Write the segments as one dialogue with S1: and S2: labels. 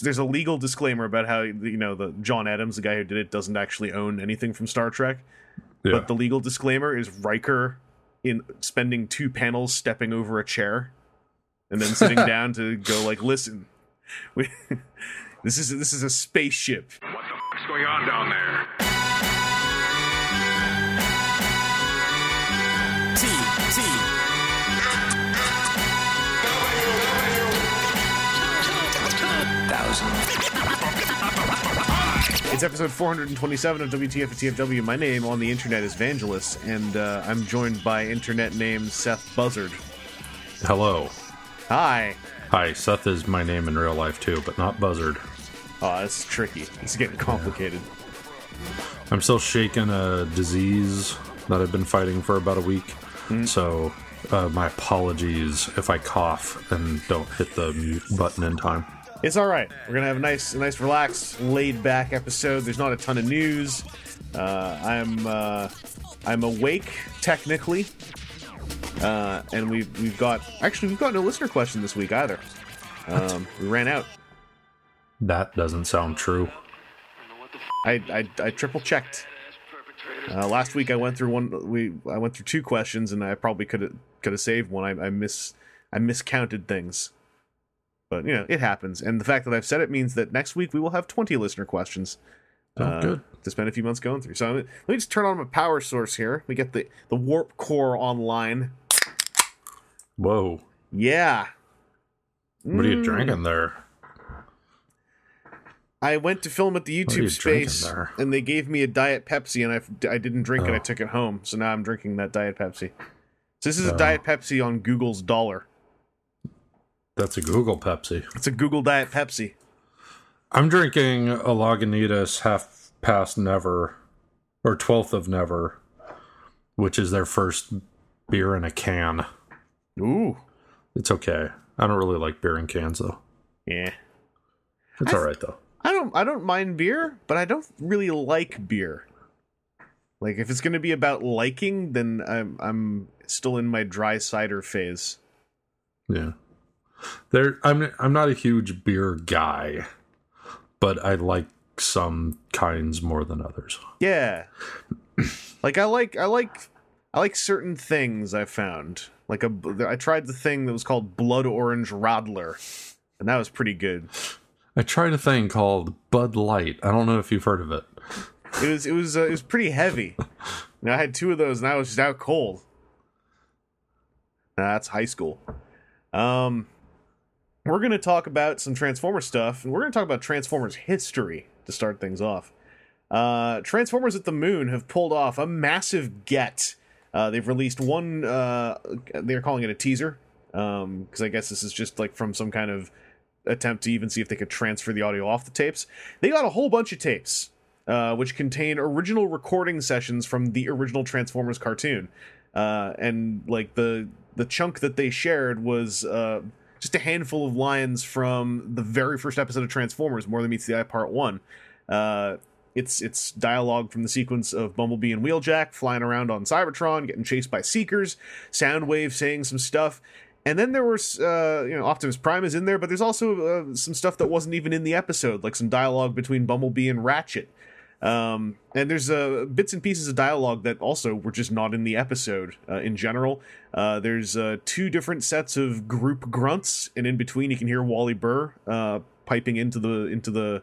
S1: there's a legal disclaimer about how you know the John Adams, the guy who did it, doesn't actually own anything from Star Trek.
S2: Yeah.
S1: But the legal disclaimer is Riker in spending two panels stepping over a chair and then sitting down to go like, listen, we, this is this is a spaceship.
S3: What the fuck's going on down there?
S4: Thousand.
S1: It's episode 427 of WTF and TFW. My name on the internet is Vangelis, and uh, I'm joined by internet name Seth Buzzard.
S2: Hello.
S1: Hi.
S2: Hi, Seth is my name in real life too, but not Buzzard.
S1: Oh, this is tricky. It's getting complicated.
S2: I'm still shaking a disease that I've been fighting for about a week. So, uh, my apologies if I cough and don't hit the mute button in time.
S1: It's all right. We're gonna have a nice, a nice, relaxed, laid-back episode. There's not a ton of news. Uh, I'm, uh, I'm awake technically, uh, and we've we've got actually we've got no listener question this week either. Um, we ran out.
S2: That doesn't sound true.
S1: I I, I triple checked. Uh, last week I went through one. We I went through two questions, and I probably could have could have saved one. I, I miss I miscounted things, but you know it happens. And the fact that I've said it means that next week we will have twenty listener questions.
S2: Oh,
S1: uh,
S2: good.
S1: To spend a few months going through. So let me just turn on my power source here. We get the the warp core online.
S2: Whoa.
S1: Yeah.
S2: What are you
S1: Mm.
S2: drinking there?
S1: I went to film at the YouTube space, and they gave me a diet Pepsi, and I, I didn't drink it. I
S2: Oh.
S1: took it home, so now I'm drinking that diet Pepsi. So this is a
S2: Oh.
S1: diet Pepsi on Google's dollar.
S2: That's a Google Pepsi.
S1: It's a Google Diet Pepsi.
S2: I'm drinking a Lagunitas half past never, or 12th of never, which is their first beer in a can.
S1: Ooh,
S2: It's okay. I don't really like beer in cans though.
S1: yeah.
S2: It's
S1: I-
S2: all right though.
S1: I don't I don't mind beer, but I don't really like beer. Like if it's gonna be about liking, then I'm I'm still in my dry cider phase.
S2: Yeah. There I'm I'm not a huge beer guy, but I like some kinds more than others.
S1: Yeah. like I like I like I like certain things I found. Like a I tried the thing that was called Blood Orange Radler, and that was pretty good.
S2: I tried a thing called Bud Light. I don't know if you've heard of it.
S1: It was it was uh, it was pretty heavy. And I had two of those, and I was just out cold. Nah, that's high school. Um, we're gonna talk about some Transformers stuff, and we're gonna talk about Transformers history to start things off. Uh, Transformers at the Moon have pulled off a massive get. Uh, they've released one. Uh, they're calling it a teaser, um, because I guess this is just like from some kind of attempt to even see if they could transfer the audio off the tapes. They got a whole bunch of tapes, uh, which contain original recording sessions from the original Transformers cartoon, uh, and like the the chunk that they shared was uh, just a handful of lines from the very first episode of Transformers, More Than Meets the Eye Part One. Uh, it's it's dialogue from the sequence of Bumblebee and Wheeljack flying around on Cybertron, getting chased by Seekers, Soundwave saying some stuff, and then there was uh, you know Optimus Prime is in there, but there's also uh, some stuff that wasn't even in the episode, like some dialogue between Bumblebee and Ratchet. Um, and there's uh, bits and pieces of dialogue that also were just not in the episode uh, in general. Uh, there's uh, two different sets of group grunts, and in between you can hear Wally Burr uh, piping into the into the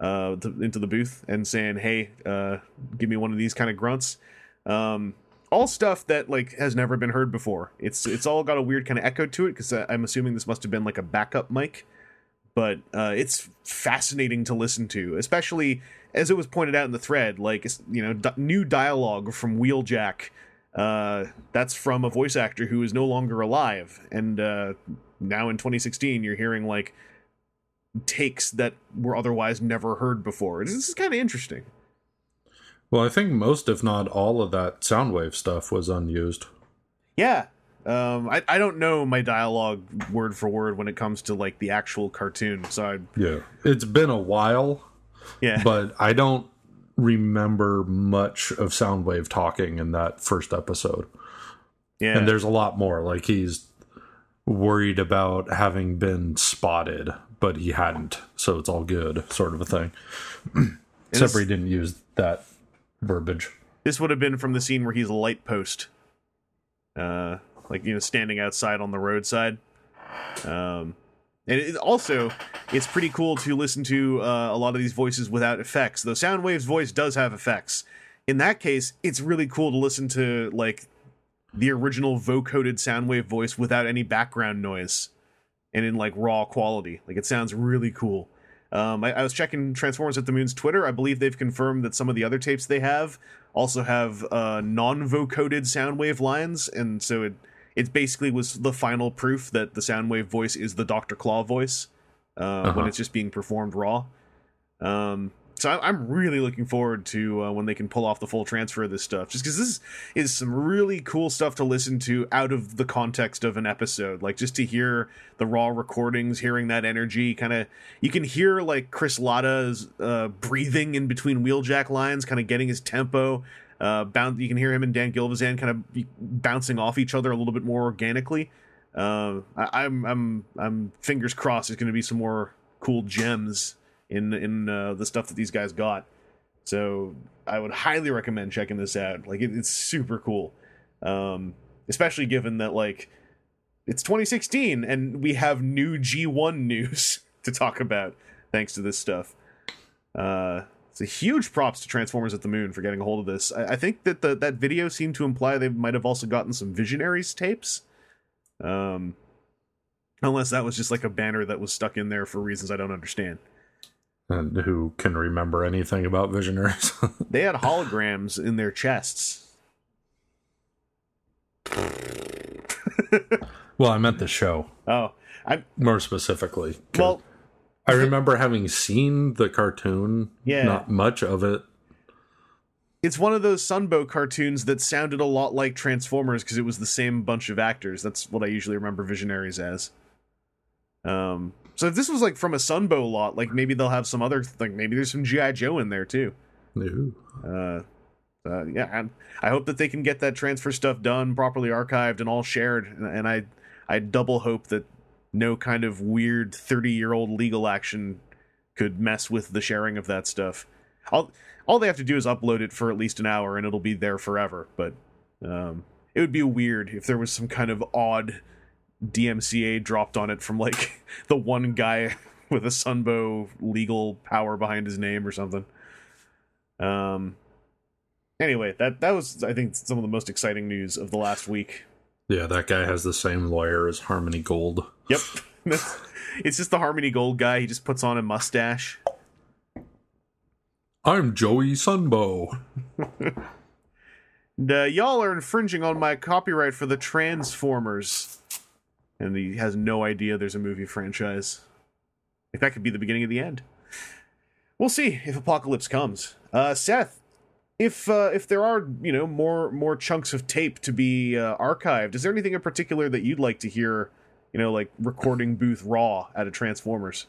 S1: uh, the, into the booth and saying, "Hey, uh, give me one of these kind of grunts." Um, all stuff that like has never been heard before. It's it's all got a weird kind of echo to it because I'm assuming this must have been like a backup mic, but uh, it's fascinating to listen to, especially as it was pointed out in the thread. Like you know, d- new dialogue from Wheeljack. Uh, that's from a voice actor who is no longer alive, and uh, now in 2016, you're hearing like takes that were otherwise never heard before. This is kind of interesting.
S2: Well, I think most, if not all, of that Soundwave stuff was unused.
S1: Yeah. Um, I, I don't know my dialogue word for word when it comes to like the actual cartoon. So I,
S2: Yeah. It's been a while,
S1: yeah,
S2: but I don't remember much of Soundwave talking in that first episode.
S1: yeah,
S2: And there's a lot more. Like he's worried about having been spotted, but he hadn't, so it's all good, sort of a thing. Except for he didn't use that verbiage.
S1: This would have been from the scene where he's a light post, uh, like you know, standing outside on the roadside. Um, and it, also, it's pretty cool to listen to uh, a lot of these voices without effects. Though Soundwave's voice does have effects. In that case, it's really cool to listen to like the original vocoded Soundwave voice without any background noise, and in like raw quality. Like it sounds really cool. Um, I, I was checking Transformers at the Moon's Twitter. I believe they've confirmed that some of the other tapes they have also have uh, non-vocoded Soundwave lines, and so it it basically was the final proof that the Soundwave voice is the Doctor Claw voice uh, when
S2: Uh-huh.
S1: it's just being performed raw. Um, so I- I'm really looking forward to uh, when they can pull off the full transfer of this stuff, just because this is some really cool stuff to listen to out of the context of an episode. Like just to hear the raw recordings, hearing that energy, kind of you can hear like Chris Latta's uh, breathing in between wheeljack lines, kind of getting his tempo. Uh, bound, you can hear him and Dan Gilvezan kind of bouncing off each other a little bit more organically. Uh, I, I'm I'm I'm fingers crossed. There's going to be some more cool gems in in uh, the stuff that these guys got. So I would highly recommend checking this out. Like it, it's super cool, um, especially given that like it's 2016 and we have new G1 news to talk about thanks to this stuff. Uh, it's a huge props to Transformers at the Moon for getting a hold of this. I, I think that the that video seemed to imply they might have also gotten some Visionaries tapes. Um, unless that was just like a banner that was stuck in there for reasons I don't understand.
S2: And who can remember anything about Visionaries?
S1: They had holograms in their chests.
S2: well, I meant the show
S1: Oh, I
S2: more specifically.
S1: well,
S2: I remember having seen the cartoon,
S1: Yeah.
S2: not much of it.
S1: it's one of those Sunbow cartoons that sounded a lot like Transformers because it was the same bunch of actors. That's what I usually remember Visionaries as. Um, so if this was like from a Sunbow lot, like maybe they'll have some other like maybe there's some GI Joe in there too.
S2: Ooh.
S1: Uh, uh, yeah, I, I hope that they can get that transfer stuff done, properly archived, and all shared. And, and I, I double hope that no kind of weird thirty-year-old legal action could mess with the sharing of that stuff. All, all they have to do is upload it for at least an hour, and it'll be there forever. But um, it would be weird if there was some kind of odd DMCA dropped on it from like the one guy with a Sunbow legal power behind his name or something. Um. Anyway, that that was I think some of the most exciting news of the last week.
S2: Yeah, that guy has the same lawyer as Harmony Gold.
S1: Yep, it's just the Harmony Gold guy. He just puts on a mustache.
S2: I'm Joey Sunbow.
S1: And, uh, y'all are infringing on my copyright for the Transformers. And he has no idea there's a movie franchise. Like that could be the beginning of the end. We'll see if Apocalypse comes. Uh, Seth, if uh, if there are you know more more chunks of tape to be uh, archived, is there anything in particular that you'd like to hear? You know, like recording booth raw out of Transformers.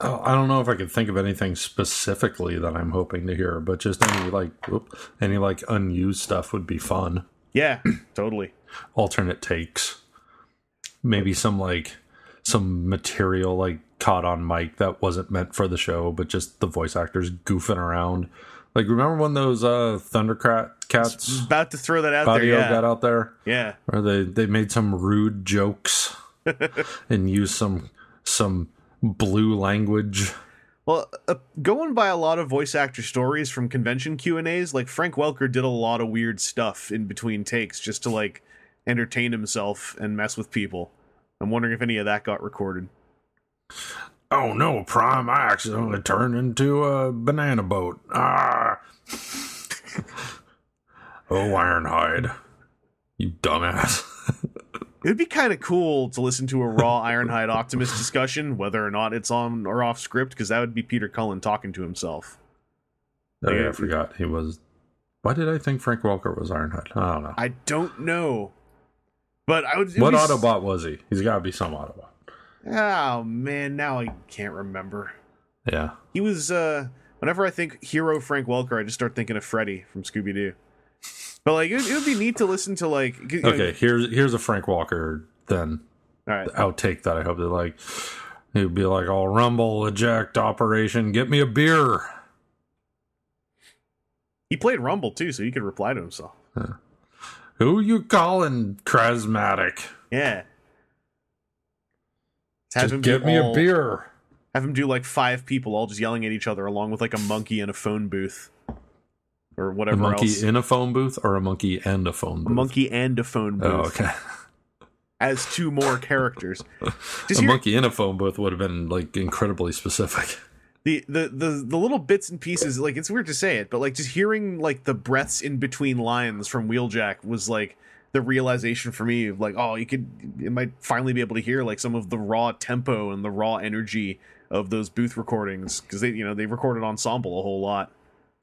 S2: Oh, I don't know if I could think of anything specifically that I'm hoping to hear, but just any like whoop, any like unused stuff would be fun.
S1: Yeah, totally.
S2: Alternate takes, maybe some like some material like caught on mic that wasn't meant for the show, but just the voice actors goofing around. Like remember when those uh Thundercat cats
S1: About to throw that out there. Yeah,
S2: got out there?
S1: yeah.
S2: Or they they made some rude jokes and used some some blue language.
S1: Well, uh, going by a lot of voice actor stories from convention Q and A's, like Frank Welker did a lot of weird stuff in between takes just to like entertain himself and mess with people. I'm wondering if any of that got recorded.
S2: Oh no, Prime! I accidentally turned into a banana boat. Ah! oh, Ironhide, you dumbass!
S1: It would be kind of cool to listen to a raw Ironhide Optimus discussion, whether or not it's on or off script, because that would be Peter Cullen talking to himself.
S2: oh yeah. I forgot he was. Why did I think Frank Welker was Ironhide? I don't know.
S1: I don't know, but I would.
S2: what
S1: be
S2: Autobot was he? He's got to be some Autobot.
S1: Oh man, now I can't remember.
S2: Yeah.
S1: He was uh whenever I think hero Frank Welker, I just start thinking of Freddy from Scooby Doo. But like it, it would be neat to listen to like you know,
S2: Okay. Here's here's a Frank Welker then
S1: All right.
S2: outtake that I hope they like. He'd be like, "I'll rumble, eject, operation, get me a beer."
S1: He played Rumble too, so he could reply to himself.
S2: Who you calling charismatic?
S1: Yeah. Have
S2: Just
S1: him
S2: get me
S1: all-
S2: a beer.
S1: Have him do like five people all just yelling at each other, along with like a monkey in a phone booth, or
S2: A
S1: whatever
S2: monkey
S1: else.
S2: in a phone booth or a monkey and a phone
S1: a
S2: booth?
S1: monkey and a phone oh, booth
S2: Oh, okay.
S1: as two more characters. Just
S2: a
S1: hear-
S2: monkey in a phone booth would have been like incredibly specific.
S1: the, the the the little bits and pieces, like it's weird to say it, but like just hearing like the breaths in between lines from Wheeljack was like the realization for me of like, oh, you could it might finally be able to hear like some of the raw tempo and the raw energy of those booth recordings because they you know they recorded ensemble a whole lot.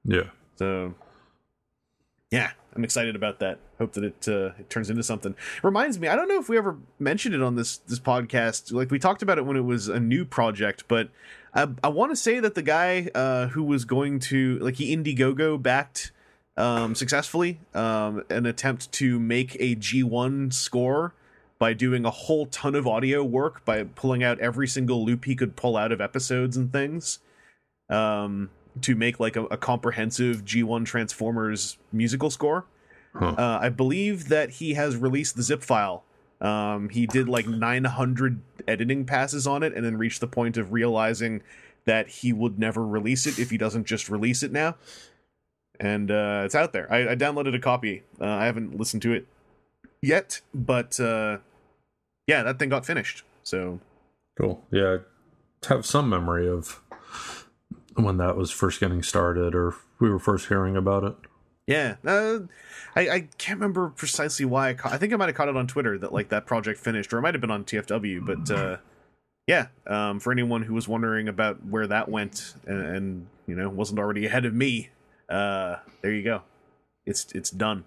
S2: Yeah.
S1: So, yeah, I'm excited about that. Hope that it uh, it turns into something. Reminds me, I don't know if we ever mentioned it on this this podcast. Like we talked about it when it was a new project, but I, I want to say that the guy uh, who was going to like he Indiegogo backed um, successfully um, an attempt to make a G1 score by doing a whole ton of audio work by pulling out every single loop he could pull out of episodes and things um, to make like a, a comprehensive G1 Transformers musical score.
S2: Huh.
S1: Uh, I believe that he has released the zip file. Um, he did like 900 editing passes on it and then reached the point of realizing that he would never release it if he doesn't just release it now. And uh, it's out there. I, I downloaded a copy. Uh, I haven't listened to it yet, but uh, yeah, that thing got finished. So
S2: Cool. Yeah, I have some memory of when that was first getting started or we were first hearing about it.
S1: Yeah, uh, I, I can't remember precisely why. I, caught, I think I might have caught it on Twitter that like that project finished, or it might have been on TFW. But uh, yeah, um, for anyone who was wondering about where that went and, and you know wasn't already ahead of me, uh, there you go. It's it's done.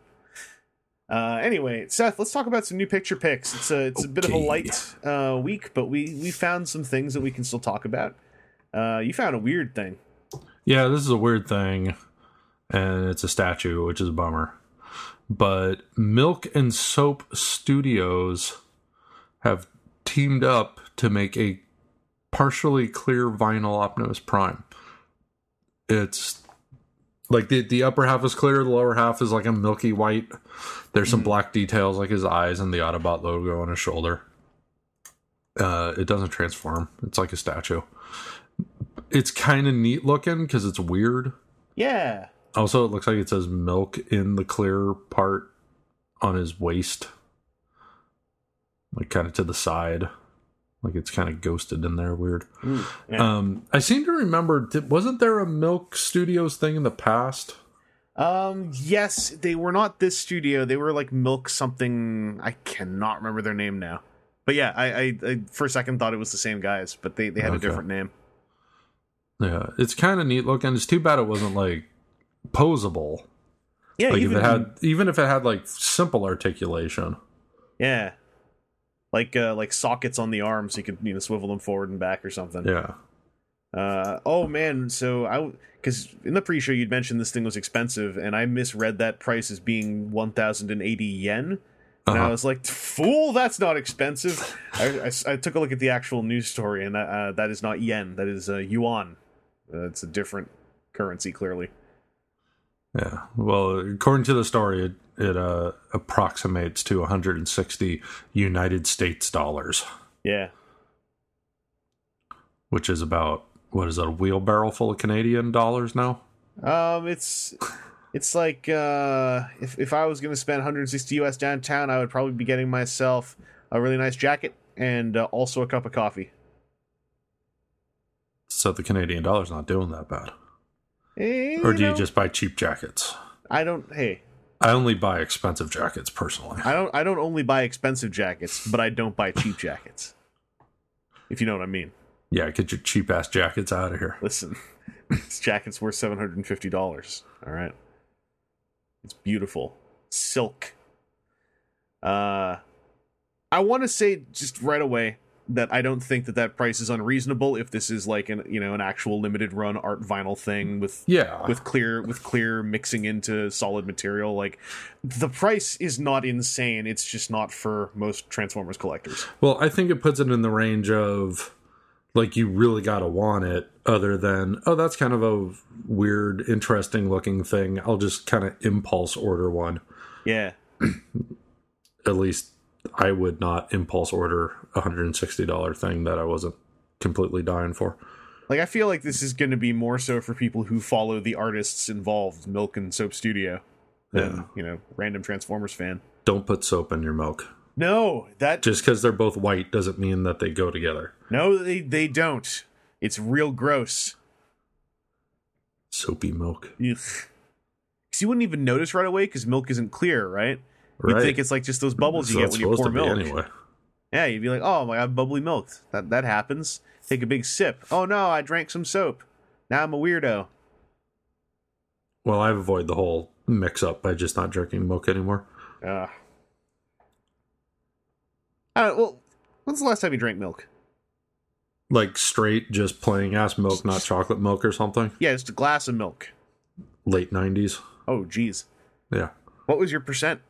S1: Uh, anyway, Seth, let's talk about some new picture picks. It's a it's a bit of a light uh, week, but we we found some things that we can still talk about. Uh, you found a weird thing.
S2: Yeah, this is a weird thing, and it's a statue, which is a bummer. But Milk and Soap Studios have teamed up to make a partially clear vinyl Optimus Prime. It's like the the upper half is clear, the lower half is like a milky white. There's some black details like his eyes and the Autobot logo on his shoulder. Uh, it doesn't transform. It's like a statue. It's kind of neat looking because it's weird.
S1: Yeah,
S2: Also, it looks like it says milk in the clear part on his waist, like kind of to the side, like it's kind of ghosted in there. Weird.
S1: Ooh, yeah.
S2: Um, I seem to remember. Wasn't there a Milk Studios thing in the past?
S1: Um, yes, they were not this studio. They were like Milk something. I cannot remember their name now. But yeah, I, I, I for a second thought it was the same guys, but they, they had a different name.
S2: Yeah, it's kind of neat looking. It's too bad it wasn't like posable.
S1: Yeah,
S2: Like
S1: even
S2: if it had, even if it had like simple articulation.
S1: yeah, like uh, like sockets on the arms, so you could you know swivel them forward and back or something.
S2: Yeah.
S1: Uh, oh man, so I because in the pre-show you'd mentioned this thing was expensive, and I misread that price as being one thousand and eighty yen. And I
S2: Uh-huh.
S1: was like, "Fool, that's not expensive." I, I- I took a look at the actual news story, and uh, that is not yen; that is uh, yuan. Uh, it's a different currency, clearly.
S2: Yeah. Well, according to the story, it, it uh, approximates to 160 United States dollars,
S1: Yeah,
S2: which is about what is that, a wheelbarrow full of Canadian dollars now?
S1: um, it's it's like uh, if if I was going to spend 160 US downtown, I would probably be getting myself a really nice jacket and uh, also a cup of coffee.
S2: So the Canadian dollar's not doing that bad.
S1: Eh,
S2: Or do you
S1: know,
S2: just buy cheap jackets?
S1: I don't. Hey,
S2: I only buy expensive jackets personally.
S1: I don't. I don't only buy expensive jackets, but I don't buy cheap jackets. If you know what I mean.
S2: Yeah, get your cheap ass jackets out of here.
S1: Listen, this jacket's worth seven hundred and fifty dollars. All right, it's beautiful, silk. Uh, I want to say just right away that I don't think that that price is unreasonable if this is like an you know an actual limited run art vinyl thing with
S2: Yeah.
S1: with clear with clear mixing into solid material like the price is not insane it's just not for most transformers collectors
S2: Well, I think it puts it in the range of like you really got to want it other than oh that's kind of a weird interesting looking thing. I'll just kind of impulse order one.
S1: yeah
S2: At least I would not impulse order a $160 thing that I wasn't completely dying for.
S1: like i feel like this is going to be more so for people who follow the artists involved milk and soap studio than
S2: Yeah.
S1: you know random transformers fan
S2: Don't put soap in your milk.
S1: no that
S2: Just because they're both white doesn't mean that they go together.
S1: no they they don't it's real gross
S2: Soapy milk.
S1: Ugh. 'Cause you wouldn't even notice right away because milk isn't clear, right? You'd think it's like just those bubbles you
S2: So
S1: get when you pour
S2: supposed to be
S1: milk.
S2: Anyway.
S1: Yeah, you'd be like, "Oh my god, bubbly milk." That that happens. Take a big sip. Oh no, I drank some soap. Now I'm a weirdo.
S2: Well, I avoid the whole mix up by just not drinking milk anymore.
S1: Uh, uh, well, when's the last time you drank milk?
S2: Like straight, just plain ass milk, not chocolate milk or something.
S1: Yeah, just a glass of milk.
S2: Late 90s.
S1: Oh, geez.
S2: Yeah.
S1: What was your percent?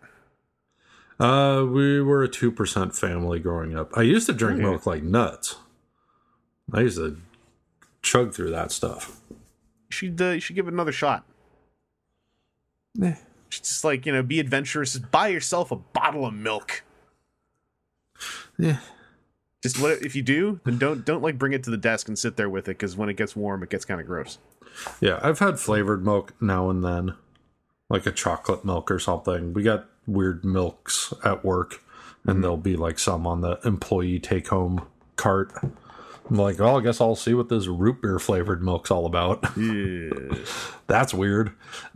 S2: Uh, we were a 2% family growing up. I used to drink
S1: Okay.
S2: milk like nuts. I used to chug through that stuff.
S1: You should uh, you should give it another shot.
S2: Eh.
S1: Just like you know, be adventurous. Just buy yourself a bottle of milk.
S2: Yeah.
S1: Just what if you do, then don't don't like bring it to the desk and sit there with it because when it gets warm, it gets kind of gross.
S2: Yeah, I've had flavored milk now and then, like a chocolate milk or something. We got weird milks at work, and there'll be like some on the employee take home cart. I'm like, well, I guess I'll see what this root beer flavored milk's all about. That's weird.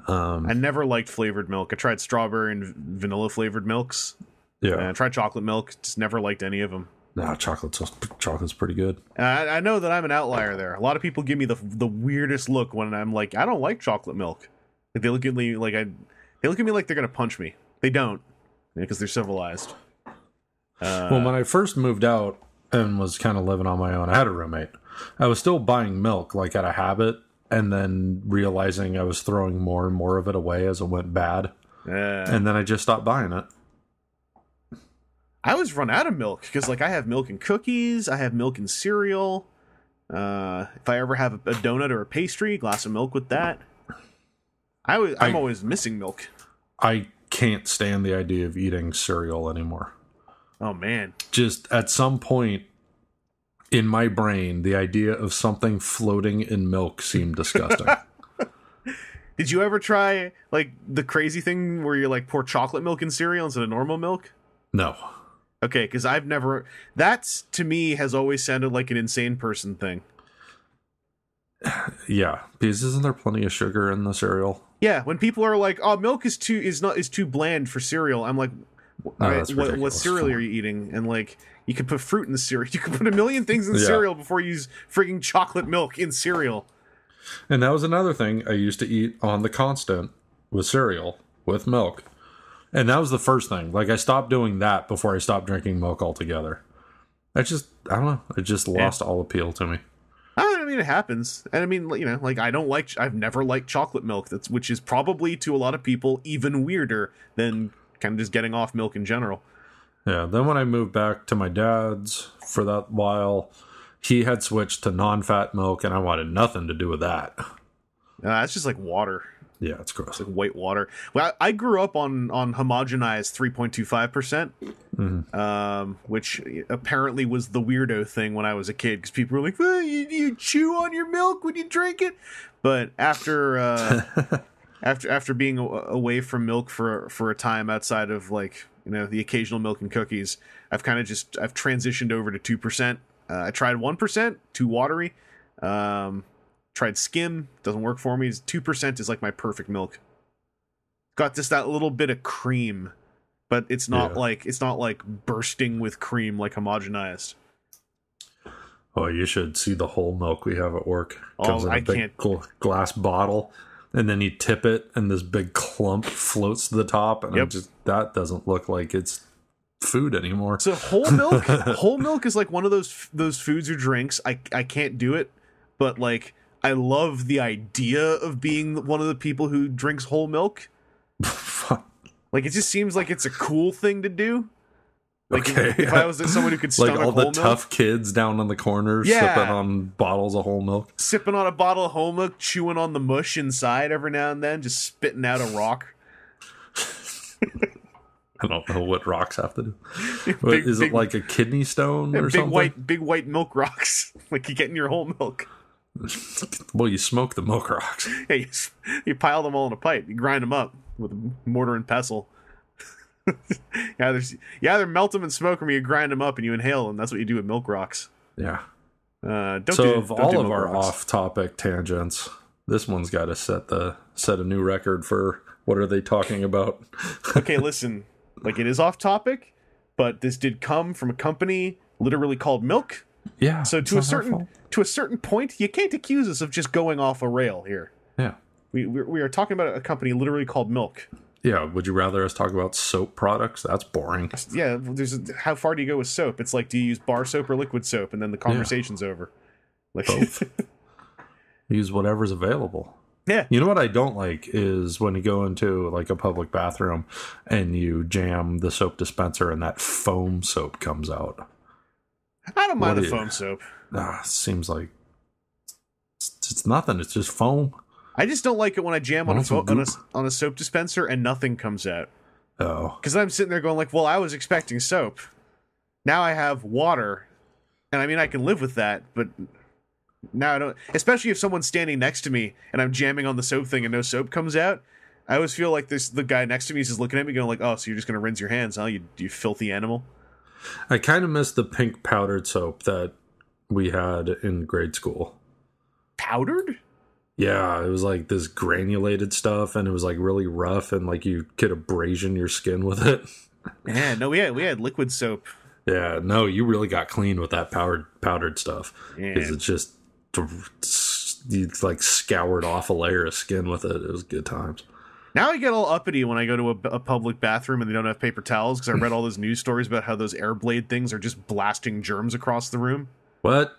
S2: Um,
S1: I never liked flavored milk. I tried strawberry and vanilla flavored milks. And
S2: yeah,
S1: I tried chocolate milk. Just never liked any of them.
S2: nah, chocolate's chocolate's pretty good.
S1: I, I know that I'm an outlier there. A lot of people give me the the weirdest look when I'm like, I don't like chocolate milk. Like, they look at me like I, they look at me like they're gonna punch me. They don't, because they're civilized. Uh,
S2: well, when I first moved out and was kind of living on my own, I had a roommate. I was still buying milk like out of habit, and then realizing I was throwing more and more of it away as it went bad.
S1: uh,
S2: and then I just stopped buying it.
S1: I always run out of milk because like I have milk and cookies, I have milk and cereal. Uh, if I ever have a donut or a pastry, glass of milk with that. I I'm
S2: I-
S1: always missing milk.
S2: I can't stand the idea of eating cereal anymore.
S1: Oh man,
S2: Just at some point in my brain, the idea of something floating in milk seemed disgusting.
S1: did you ever try like the crazy thing where you like pour chocolate milk in cereal instead of normal milk?
S2: no.
S1: Okay, because I've never. That's to me has always sounded like an insane person thing.
S2: Yeah, because isn't there plenty of sugar in the cereal?
S1: Yeah, when people are like, "Oh, milk is too is not is too bland for cereal," I'm like,
S2: No,
S1: oh,
S2: "Right,
S1: what, what cereal are you eating?" And like, you could put fruit in the cereal. You could put a million things in
S2: Yeah.
S1: cereal before you use freaking chocolate milk in cereal.
S2: And that was another thing I used to eat on the constant with cereal with milk. And that was the first thing. Like I stopped doing that before I stopped drinking milk altogether. I just I don't know. It just lost all appeal to me.
S1: I mean, it happens, and I mean, you know, like I don't like. I've never liked chocolate milk. That's which is probably to a lot of people even weirder than kind of just getting off milk in general.
S2: Yeah. Then when I moved back to my dad's for that while, he had switched to non-fat milk, and I wanted nothing to do with that.
S1: Uh, that's just like water.
S2: Yeah, it's gross.
S1: like white water. Well, I I grew up on on homogenized 3.25 percent, um, which apparently was the weirdo thing when I was a kid because people were like, "Well, you, you chew on your milk when you drink it." But after uh, after after being a- away from milk for for a time outside of like you know the occasional milk and cookies, I've kind of just I've transitioned over to two percent. Uh, I tried one percent, too watery. Um, tried skim, doesn't work for me. Two percent is like my perfect milk. Got just that little bit of cream, but it's not
S2: Yeah.
S1: like it's not like bursting with cream like homogenized.
S2: Oh, you should see the whole milk we have at work.
S1: Oh,
S2: Comes in a
S1: I
S2: big
S1: can't-
S2: gl- glass bottle, and then you tip it, and this big clump floats to the top, and
S1: Yep.
S2: just that doesn't look like it's food anymore.
S1: So whole milk, whole milk is like one of those those foods or drinks. I I can't do it, but like I love the idea of being one of the people who drinks whole milk. Like it just seems like it's a cool thing to do. Like if-
S2: Okay.
S1: if, I was someone who could stomach
S2: like all
S1: whole
S2: the
S1: milk,
S2: tough kids down on the corner
S1: Yeah.
S2: sipping on bottles of whole milk.
S1: sipping on a bottle of whole milk, chewing on the mush inside every now and then, just spitting out a rock.
S2: I don't know what rocks have to do.
S1: Big-
S2: is
S1: big-
S2: it like a kidney stone or
S1: big
S2: something?
S1: white, big white milk rocks, like you get in your whole milk.
S2: Well, you smoke the milk rocks.
S1: Yeah, you, you pile them all in a pipe. You grind them up with a mortar and pestle. you, either, you either melt them and smoke them, or you grind them up and you inhale them. That's what you do with milk rocks.
S2: Yeah.
S1: Uh, don't
S2: so
S1: do,
S2: of
S1: don't
S2: all of our
S1: rocks.
S2: off-topic tangents, this one's got to set the set a new record for what are they talking about?
S1: okay, listen, like it is off topic, but this did come from a company literally called Milk.
S2: Yeah.
S1: So to a certain to a certain point, you can't accuse us of just going off a rail here.
S2: Yeah.
S1: We we, we are talking about a company literally called Milk.
S2: Yeah. Would you rather us talk about soap products? That's boring.
S1: Yeah, there's a, how far do you go with soap? It's like do you use bar soap or liquid soap, and then the conversation's over. Like
S2: Both. Use whatever's available.
S1: yeah,
S2: You know what I don't like is when you go into like a public bathroom and you jam the soap dispenser and that foam soap comes out.
S1: I don't mind
S2: What
S1: the foam soap.
S2: Ah, seems like it's, it's nothing. It's just foam.
S1: I just don't like it when I jam on a, fo- on a on a soap dispenser and nothing comes out.
S2: Oh,
S1: Because I'm sitting there going like, well, I was expecting soap. Now I have water, and I mean I can live with that, but now I don't. Especially if someone's standing next to me and I'm jamming on the soap thing and no soap comes out. I always feel like this the guy next to me is just looking at me going like, oh, so you're just gonna rinse your hands, huh? You you filthy animal.
S2: I kind of miss the pink powdered soap that we had in grade school.
S1: Powdered?
S2: Yeah, it was like this granulated stuff, and it was like really rough, and like you could abrasion your skin with it.
S1: Yeah, no, we had we had liquid soap.
S2: Yeah, no, you really got clean with that powdered powdered stuff because it's just you like scoured off a layer of skin with it. It was good times.
S1: Now I get all uppity when I go to a, a public bathroom and they don't have paper towels because I read all those news stories about how those air blade things are just blasting germs across the room.
S2: What?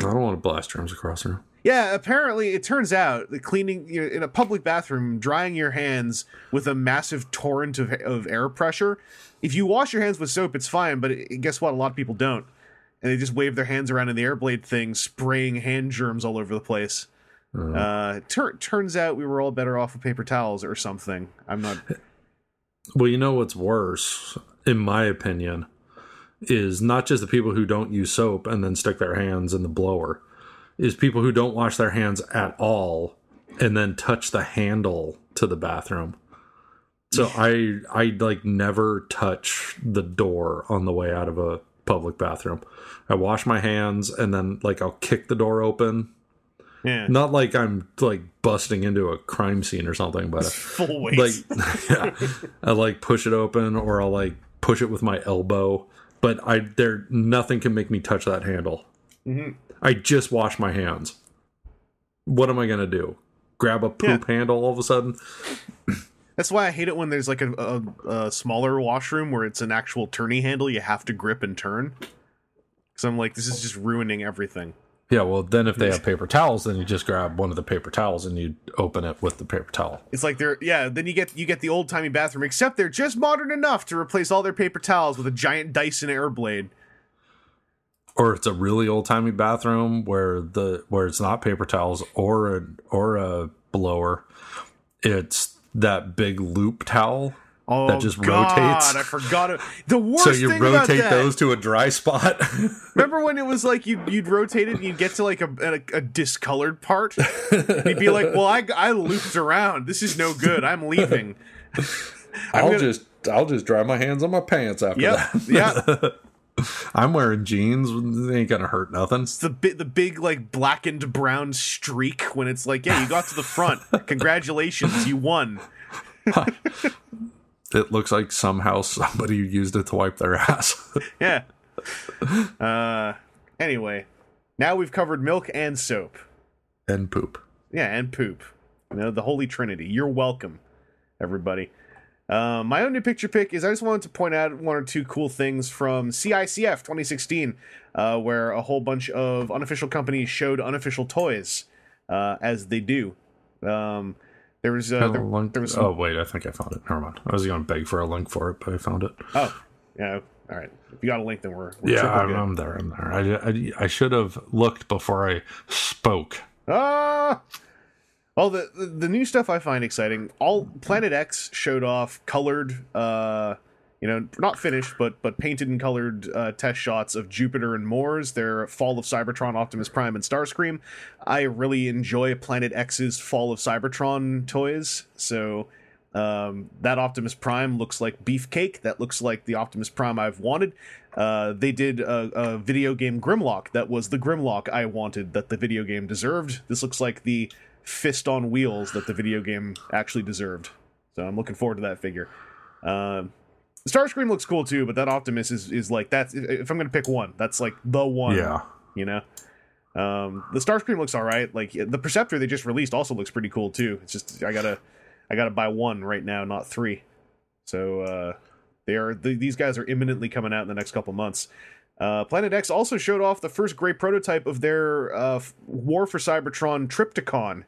S2: I don't want to blast germs across the room.
S1: Yeah, apparently it turns out that cleaning you know, in a public bathroom, drying your hands with a massive torrent of, of air pressure. If you wash your hands with soap, it's fine, but it, guess what? A lot of people don't, and they just wave their hands around in the air blade thing, spraying hand germs all over the place. Uh, tur- turns out we were all better off with paper towels or something. I'm not.
S2: Well, you know what's worse, in my opinion, is not just the people who don't use soap and then stick their hands in the blower, is people who don't wash their hands at all and then touch the handle to the bathroom. So I I like never touch the door on the way out of a public bathroom. I wash my hands and then like I'll kick the door open.
S1: Yeah,
S2: Not like I'm like busting into a crime scene or something, but
S1: full weight.
S2: like yeah, I like push it open or I'll like push it with my elbow. But I there nothing can make me touch that handle. Mm-hmm. I just wash my hands. What am I gonna do? Grab a poop handle all of a sudden?
S1: That's why I hate it when there's like a, a, a smaller washroom where it's an actual turning handle you have to grip and turn. Because I'm like, this is just ruining everything.
S2: Yeah, well then if they have paper towels, then you just grab one of the paper towels and you open it with the paper towel.
S1: It's like they're yeah. Then you get you get the old timey bathroom, except they're just modern enough to replace all their paper towels with a giant Dyson Airblade.
S2: Or it's a really old timey bathroom where the where it's not paper towels or a or a blower. It's that big loop towel
S1: Oh,
S2: that just
S1: God,
S2: rotates.
S1: I forgot it. The worst
S2: so you rotate those to a dry spot.
S1: Remember when it was like you'd, you'd rotate it and you'd get to like a, a, a discolored part? you'd be like, well, I, I looped around. This is no good. I'm leaving.
S2: I'll
S1: gonna-
S2: just I'll just dry my hands on my pants after
S1: Yep.
S2: that.
S1: Yeah.
S2: I'm wearing jeans. It ain't gonna hurt nothing.
S1: the bit the big like blackened brown streak when it's like, yeah, you got to the front. Congratulations, you won.
S2: It looks like somehow somebody used it to wipe their ass.
S1: Yeah. Uh anyway, now we've covered milk and soap.
S2: and poop.
S1: Yeah, and poop. You know, the holy trinity. You're welcome, everybody. Uh, my own new picture pick is I just wanted to point out one or two cool things from CICF 2016, uh, where a whole bunch of unofficial companies showed unofficial toys, uh, as they do. Um, there was uh,
S2: Have a link-
S1: there was some,
S2: oh wait, I think I found it. Never mind. I was going to beg for a link for it, but I found it.
S1: oh yeah all right if you got a link then we're, we're
S2: Yeah, I'm. I'm there. I'm there. I, I, I should have looked before I spoke.
S1: Ah! Well, the, the the new stuff I find exciting. All Planet X showed off colored, uh, you know, not finished, but but painted and colored uh, test shots of Jupiter and Mars. Their Fall of Cybertron, Optimus Prime, and Starscream. I really enjoy Planet X's Fall of Cybertron toys. So um, that Optimus Prime looks like beefcake. That looks like the Optimus Prime I've wanted. Uh, they did a, a video game Grimlock that was the Grimlock I wanted that the video game deserved. This looks like the fist on wheels that the video game actually deserved. So I'm looking forward to that figure. Um, Starscream looks cool too, but that Optimus is is like that's if I'm gonna pick one, that's like the one.
S2: Yeah.
S1: you know. Um, the Starscream looks all right. Like the Perceptor they just released also looks pretty cool too. It's just I gotta I gotta buy one right now, not three. So uh, they are th- these guys are imminently coming out in the next couple months. Uh, Planet X also showed off the first great prototype of their uh, War for Cybertron Trypticon,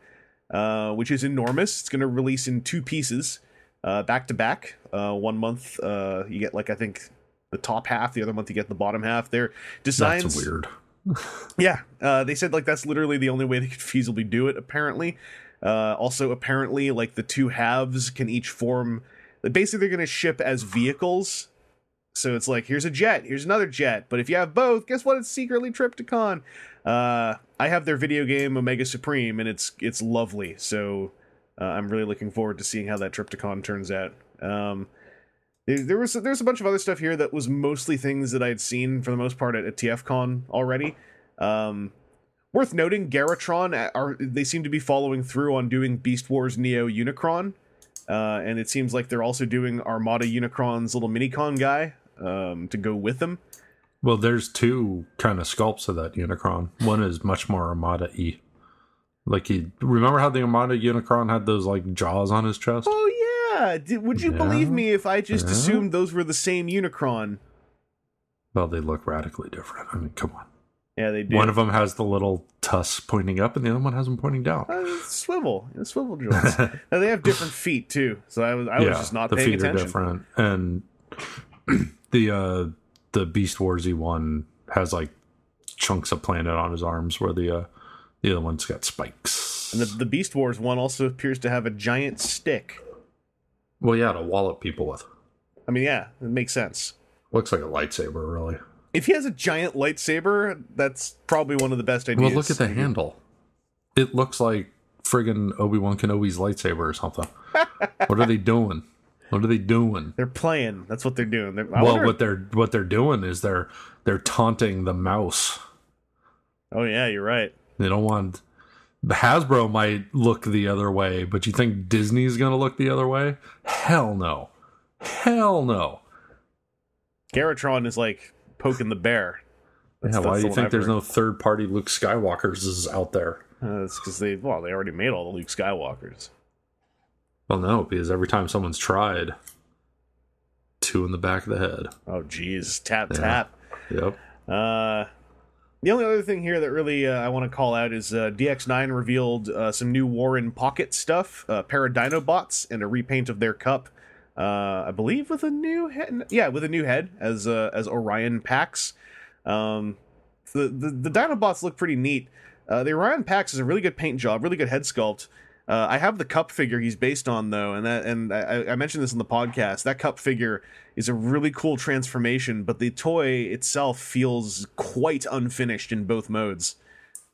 S1: uh, which is enormous. It's going to release in two pieces, uh, back to back. Uh, One month uh, you get like I think the top half, the other month you get the bottom half. Their designs
S2: That's weird.
S1: yeah, uh, they said like that's literally the only way they could feasibly do it. Apparently, uh, also apparently like the two halves can each form. Basically, they're going to ship as vehicles. So it's like here's a jet, here's another jet. But if you have both, guess what? It's secretly Trypticon. Uh, I have their video game Omega Supreme, and it's it's lovely. So uh, I'm really looking forward to seeing how that Trypticon turns out. Um, there was there's a bunch of other stuff here that was mostly things that I'd seen for the most part at, at TFCon already. Um, worth noting, Garatron uh, are they seem to be following through on doing Beast Wars Neo Unicron, uh, and it seems like they're also doing Armada Unicron's little minicon guy um, to go with them.
S2: Well, there's two kind of sculpts of that Unicron. One is much more Armada e. Like he remember how the Armada Unicron had those like jaws on his chest?
S1: Oh yeah, Did, would you
S2: Yeah.
S1: believe me if I just
S2: Yeah.
S1: assumed those were the same Unicron?
S2: Well, they look radically different. I mean, come on.
S1: Yeah, they do.
S2: One of them has the little tusks pointing up, and the other one has them pointing down.
S1: Uh, swivel, yeah, swivel joints. now they have different feet too, so I was I was just not
S2: the
S1: paying
S2: feet
S1: attention.
S2: are different, and the uh the Beast Warsy one has like chunks of planet on his arms, where the uh the other one's got spikes.
S1: And the, the Beast Wars one also appears to have a giant stick.
S2: Well, yeah, to wallop people with.
S1: I mean, yeah, it makes sense.
S2: Looks like a lightsaber, really.
S1: If he has a giant lightsaber, that's probably one of the best ideas.
S2: Well, look at the handle. It looks like friggin' Obi Wan Kenobi's lightsaber or something. what are they doing? What are they doing?
S1: They're playing. That's what they're doing. They're,
S2: well,
S1: wonder-
S2: what they're what they're doing is they're they're taunting the mouse.
S1: oh yeah, you're right.
S2: They don't want Hasbro might look the other way, but you think Disney's gonna look the other way? Hell no. Hell no.
S1: Garatron is like poking the bear. That's-
S2: yeah, why do you think
S1: I've
S2: there's
S1: heard.
S2: no third party Luke Skywalkers is out there?
S1: Uh, that's because they well they already made all the Luke Skywalkers.
S2: Well, no, because every time someone's tried, two in the back of the head.
S1: Oh jeez, tap
S2: Yeah.
S1: tap.
S2: Yep.
S1: Uh, the only other thing here that really uh, I want to call out is uh, DX9 revealed uh, some new War in Pocket stuff, uh, Paradinobots, and a repaint of their Kup. Uh, I believe with a new head. Yeah, with a new head as uh, as Orion Pax. Um, the, the the Dinobots look pretty neat. Uh, the Orion Pax is a really good paint job, really good head sculpt. Uh, I have the Kup figure he's based on though, and that and I, I mentioned this in the podcast. That Kup figure is a really cool transformation, but the toy itself feels quite unfinished in both modes.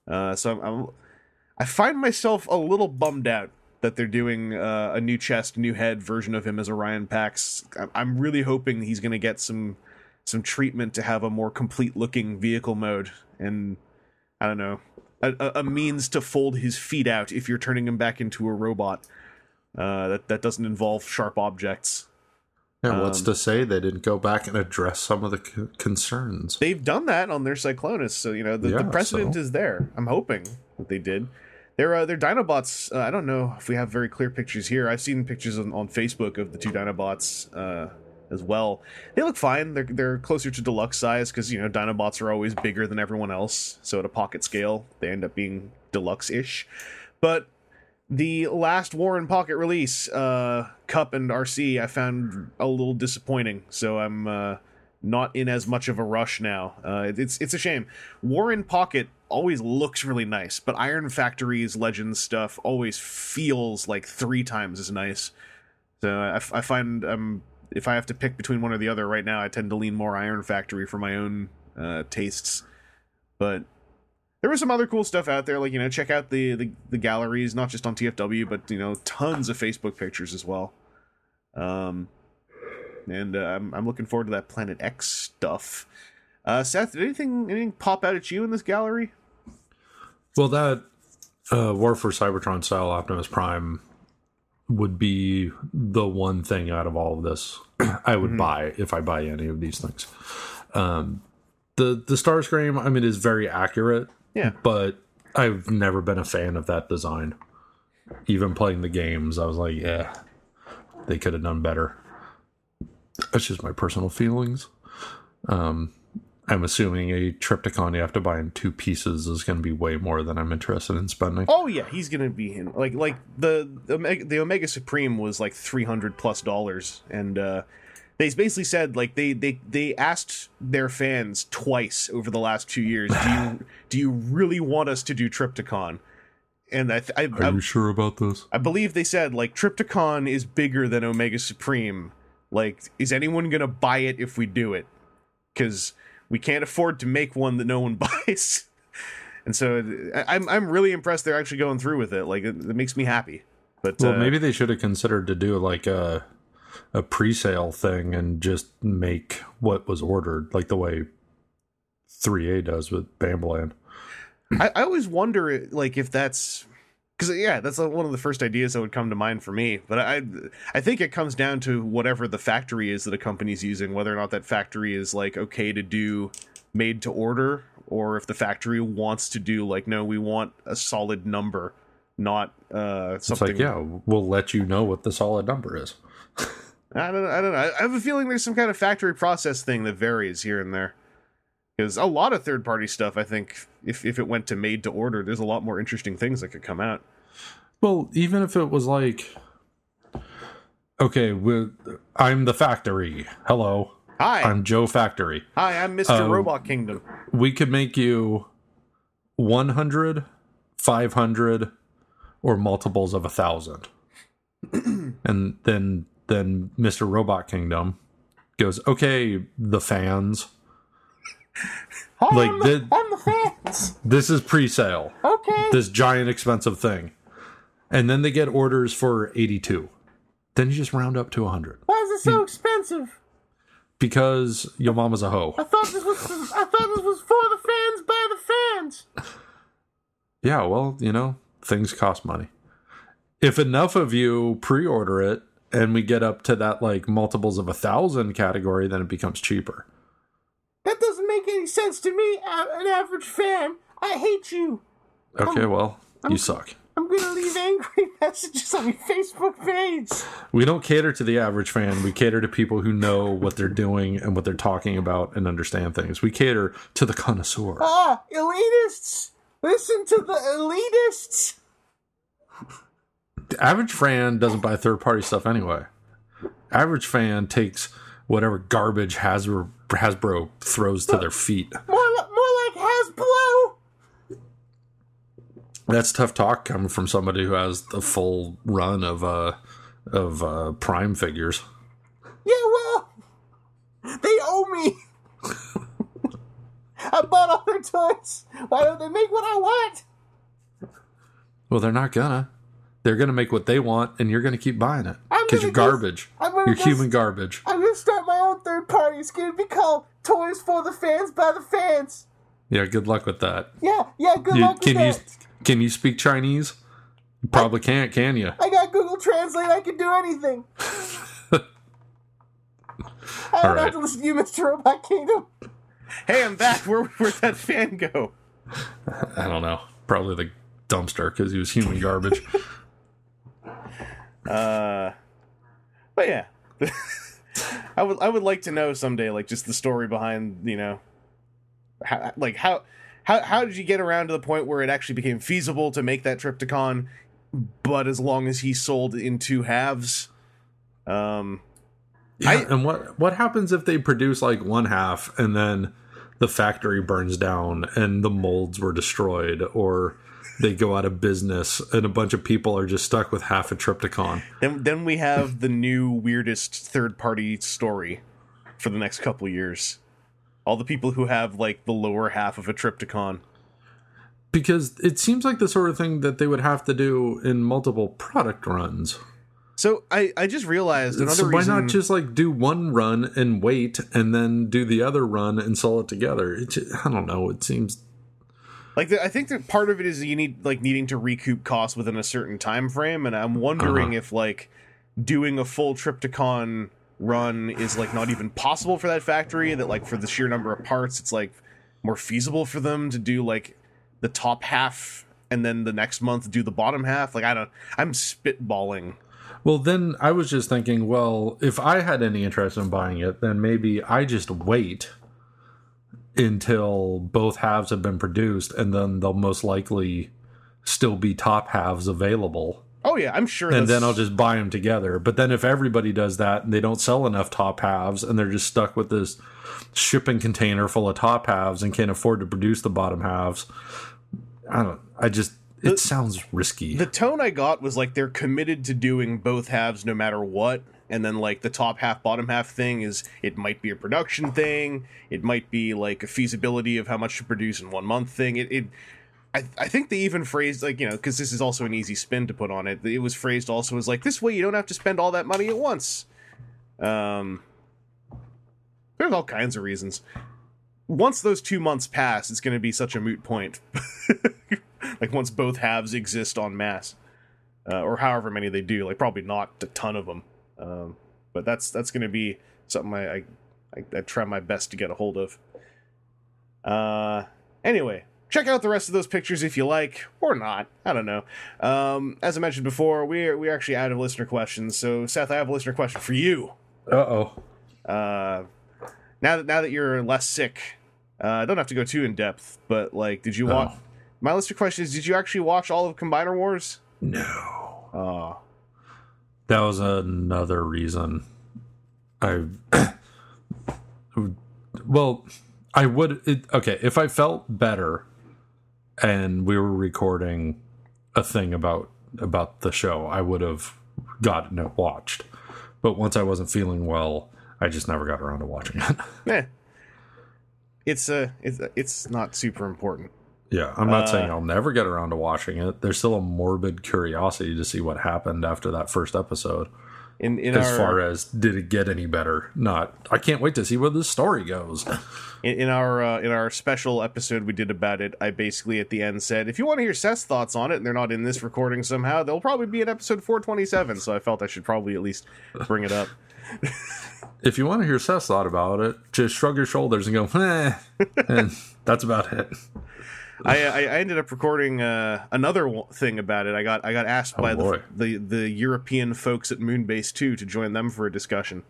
S1: Uh, so I'm, I'm, I find myself a little bummed out that they're doing uh, a new chest, new head version of him as Orion Pax. I'm- really hoping he's going to get some some treatment to have a more complete looking vehicle mode and I don't know a, a- means to fold his feet out if you're turning him back into a robot. Uh, that that doesn't involve sharp objects.
S2: What's
S1: Um,
S2: to say they didn't go back and address some of the c- concerns?
S1: They've done that on their Cyclonus, so you know the,
S2: Yeah,
S1: the precedent
S2: so-
S1: is there. I'm hoping that they did. They're uh, they're Dinobots. Uh, I don't know if we have very clear pictures here. I've seen pictures on, on Facebook of the two Dinobots uh, as well. They look fine. They're they're closer to deluxe size because you know Dinobots are always bigger than everyone else. So at a pocket scale, they end up being deluxe ish. But the last War in Pocket release, uh, Kup and Arcee, I found a little disappointing. So I'm uh, not in as much of a rush now. Uh, it's it's a shame. War in Pocket always looks really nice, but Iron Factory's Legends stuff always feels like three times as nice. So I, I find um, if I have to pick between one or the other right now, I tend to lean more Iron Factory for my own uh, tastes. But there was some other cool stuff out there like you know check out the, the the galleries not just on tfw but you know tons of facebook pictures as well. Um and uh, I'm, I'm looking forward to that planet x stuff. Uh seth did anything anything pop out at you in this gallery?
S2: Well, that uh, War for Cybertron style Optimus Prime would be the one thing out of all of this I would buy if I buy any of these things. Um, the the Starscream, I mean, is very accurate,
S1: yeah
S2: but I've never been a fan of that design. Even playing the games, I was like, yeah, they could have done better. That's just my personal feelings. Um, I'm assuming a Trypticon you have to buy in two pieces is going to be way more than I'm interested in spending.
S1: oh yeah he's gonna be in like like the the omega, the omega supreme was like 300 plus dollars and uh they basically said like they they they asked their fans twice over the last two years do you do you really want us to do trypticon and i th- I,
S2: Are
S1: I,
S2: you sure about this?
S1: I believe they said like trypticon is bigger than omega supreme like is anyone gonna buy it if we do it because we can't afford to make one that no one buys. And so i'm i'm really impressed they're actually going through with it. Like it, it makes me happy. But
S2: Well,
S1: uh,
S2: maybe they should have considered to do like a a pre-sale thing and just make what was ordered, like the way 3A does with Bambaland.
S1: I, I always wonder like if that's because yeah that's one of the first ideas that would come to mind for me but i i think it comes down to whatever the factory is that a company's using whether or not that factory is like okay to do made to order or if the factory wants to do like no we want a solid number not uh something It's
S2: like, yeah, we'll let you know what the solid number is.
S1: I don't. I don't know. I have a feeling there's some kind of factory process thing that varies here and there. Because a lot of third party stuff, I think, if if it went to made to order, there's a lot more interesting things that could come out.
S2: Well, even if it was like, okay, I'm the factory. Hello,
S1: Hi,
S2: I'm Joe Factory.
S1: hi, I'm Mr.
S2: Um,
S1: Robot Kingdom.
S2: we could make you 100 500 or multiples of a thousand and then then mr robot kingdom goes okay the fans like the,
S1: I'm the fans.
S2: this is pre-sale
S1: Okay.
S2: this giant expensive thing and then they get orders for 82 then you just round up to 100
S1: Why is it so expensive?
S2: because your mama's a hoe
S1: I thought this was I thought this was for the fans by the fans.
S2: Yeah, well, you know, things cost money. If enough of you pre order it and we get up to that like multiples of a thousand category, then it becomes cheaper.
S1: Any sense to me, an average fan. I hate you.
S2: Okay, well, you suck.
S1: I'm gonna leave angry messages on your Facebook page.
S2: We don't cater to the average fan. We cater to people who know what they're doing and what they're talking about and understand things. We cater to the connoisseur.
S1: Ah, elitists! Listen to the elitists!
S2: The average fan doesn't buy third party stuff anyway. Average fan takes whatever garbage Hasbro, Hasbro throws to their feet.
S1: More, li- more like Hasbro!
S2: That's tough talk coming from somebody who has the full run of uh of uh prime figures.
S1: Yeah, well, they owe me. I bought all their toys. Why don't they make what I want?
S2: Well, they're not gonna. They're gonna make what they want, and you're gonna keep buying it because you're garbage.
S1: I'm
S2: You're
S1: go-
S2: human garbage.
S1: I'm gonna start my own third party. It's gonna be called Toys for the Fans by the Fans.
S2: Yeah, good luck with that.
S1: Yeah, yeah, good
S2: You,
S1: luck with
S2: you
S1: that.
S2: can you speak Chinese? You probably can't, can you?
S1: I got Google Translate. I can do anything. I don't
S2: All right.
S1: have to listen to you, Mr. Robot Kingdom. Hey, I'm back. Where where'd that fan go?
S2: I don't know. Probably the dumpster because he was human garbage.
S1: Uh, but yeah, I would I would like to know someday, like just the story behind you know, how, like how how how did you get around to the point where it actually became feasible to make that Trypticon, but as long as he sold in two halves, um,
S2: Yeah,
S1: I-
S2: and what what happens if they produce like one half and then the factory burns down and the molds were destroyed, or they go out of business and a bunch of people are just stuck with half a Trypticon?
S1: then then we have the new weirdest third party story for the next couple years. All the people who have like the lower half of a Trypticon.
S2: Because it seems like the sort of thing that they would have to do in multiple product runs.
S1: So I I just realized another
S2: so why
S1: reason.
S2: not just like do one run and wait, and then do the other run and sell it together? It, I don't know. It seems
S1: like the, I think that part of it is you need like needing to recoup costs within a certain time frame, and I'm wondering
S2: Uh-huh.
S1: if like doing a full Trypticon run is like not even possible for that factory. That like for the sheer number of parts, it's like more feasible for them to do like the top half and then the next month do the bottom half. Like I don't, I'm spitballing.
S2: Well, then I was just thinking, well, if I had any interest in buying it, then maybe I just wait until both halves have been produced, and then they'll most likely still be top halves available.
S1: Oh yeah, I'm sure.
S2: And
S1: that's-
S2: then I'll just buy them together. But then if everybody does that and they don't sell enough top halves and they're just stuck with this shipping container full of top halves and can't afford to produce the bottom halves, I don't, I just, it sounds risky.
S1: the tone I got was like they're committed to doing both halves no matter what. And then like the top half, bottom half thing is it might be a production thing, it might be like a feasibility of how much to produce in one month thing. It, it I, I think they even phrased like you know because this is also an easy spin to put on it. It was phrased also as like this way you don't have to spend all that money at once. Um, there's all kinds of reasons. Once those two months pass, it's going to be such a moot point. like once both halves exist on mass uh, or however many they do. Like probably not a ton of them, um, but that's that's going to be something I, I, I I try my best to get a hold of. Uh, anyway, check out the rest of those pictures if you like, or not. I don't know. Um, as I mentioned before, we're we're actually out of listener questions. So Seth, I have a listener question for you.
S2: Uh oh.
S1: Uh, now that now that you're less sick, uh, don't have to go too in depth, but like, did you watch?
S2: Oh.
S1: My listener question is: Did you actually watch all of Combiner Wars?
S2: No.
S1: Uh,
S2: That was another reason I well, I would it, okay, if I felt better and we were recording a thing about about the show, I would have gotten it watched. But once I wasn't feeling well, I just never got around to watching it.
S1: eh. It's uh, it's it's not super important.
S2: Yeah, I'm not
S1: Uh,
S2: saying I'll never get around to watching it. There's still a morbid curiosity to see what happened after that first episode.
S1: In in
S2: as
S1: our
S2: far as did it get any better not i can't wait to see where this story goes
S1: in, in our uh, in our special episode we did about it, I basically at the end said, if you want to hear Seth's thoughts on it, and they're not in this recording somehow, they'll probably be in episode 427. So I felt I should probably at least bring it up.
S2: if you want to hear seth's thought about it just shrug your shoulders and go eh, and that's about it
S1: I, I I ended up recording uh, another thing about it. I got I got asked by the,
S2: Oh,
S1: the the European folks at Moonbase 2 to join them for a discussion.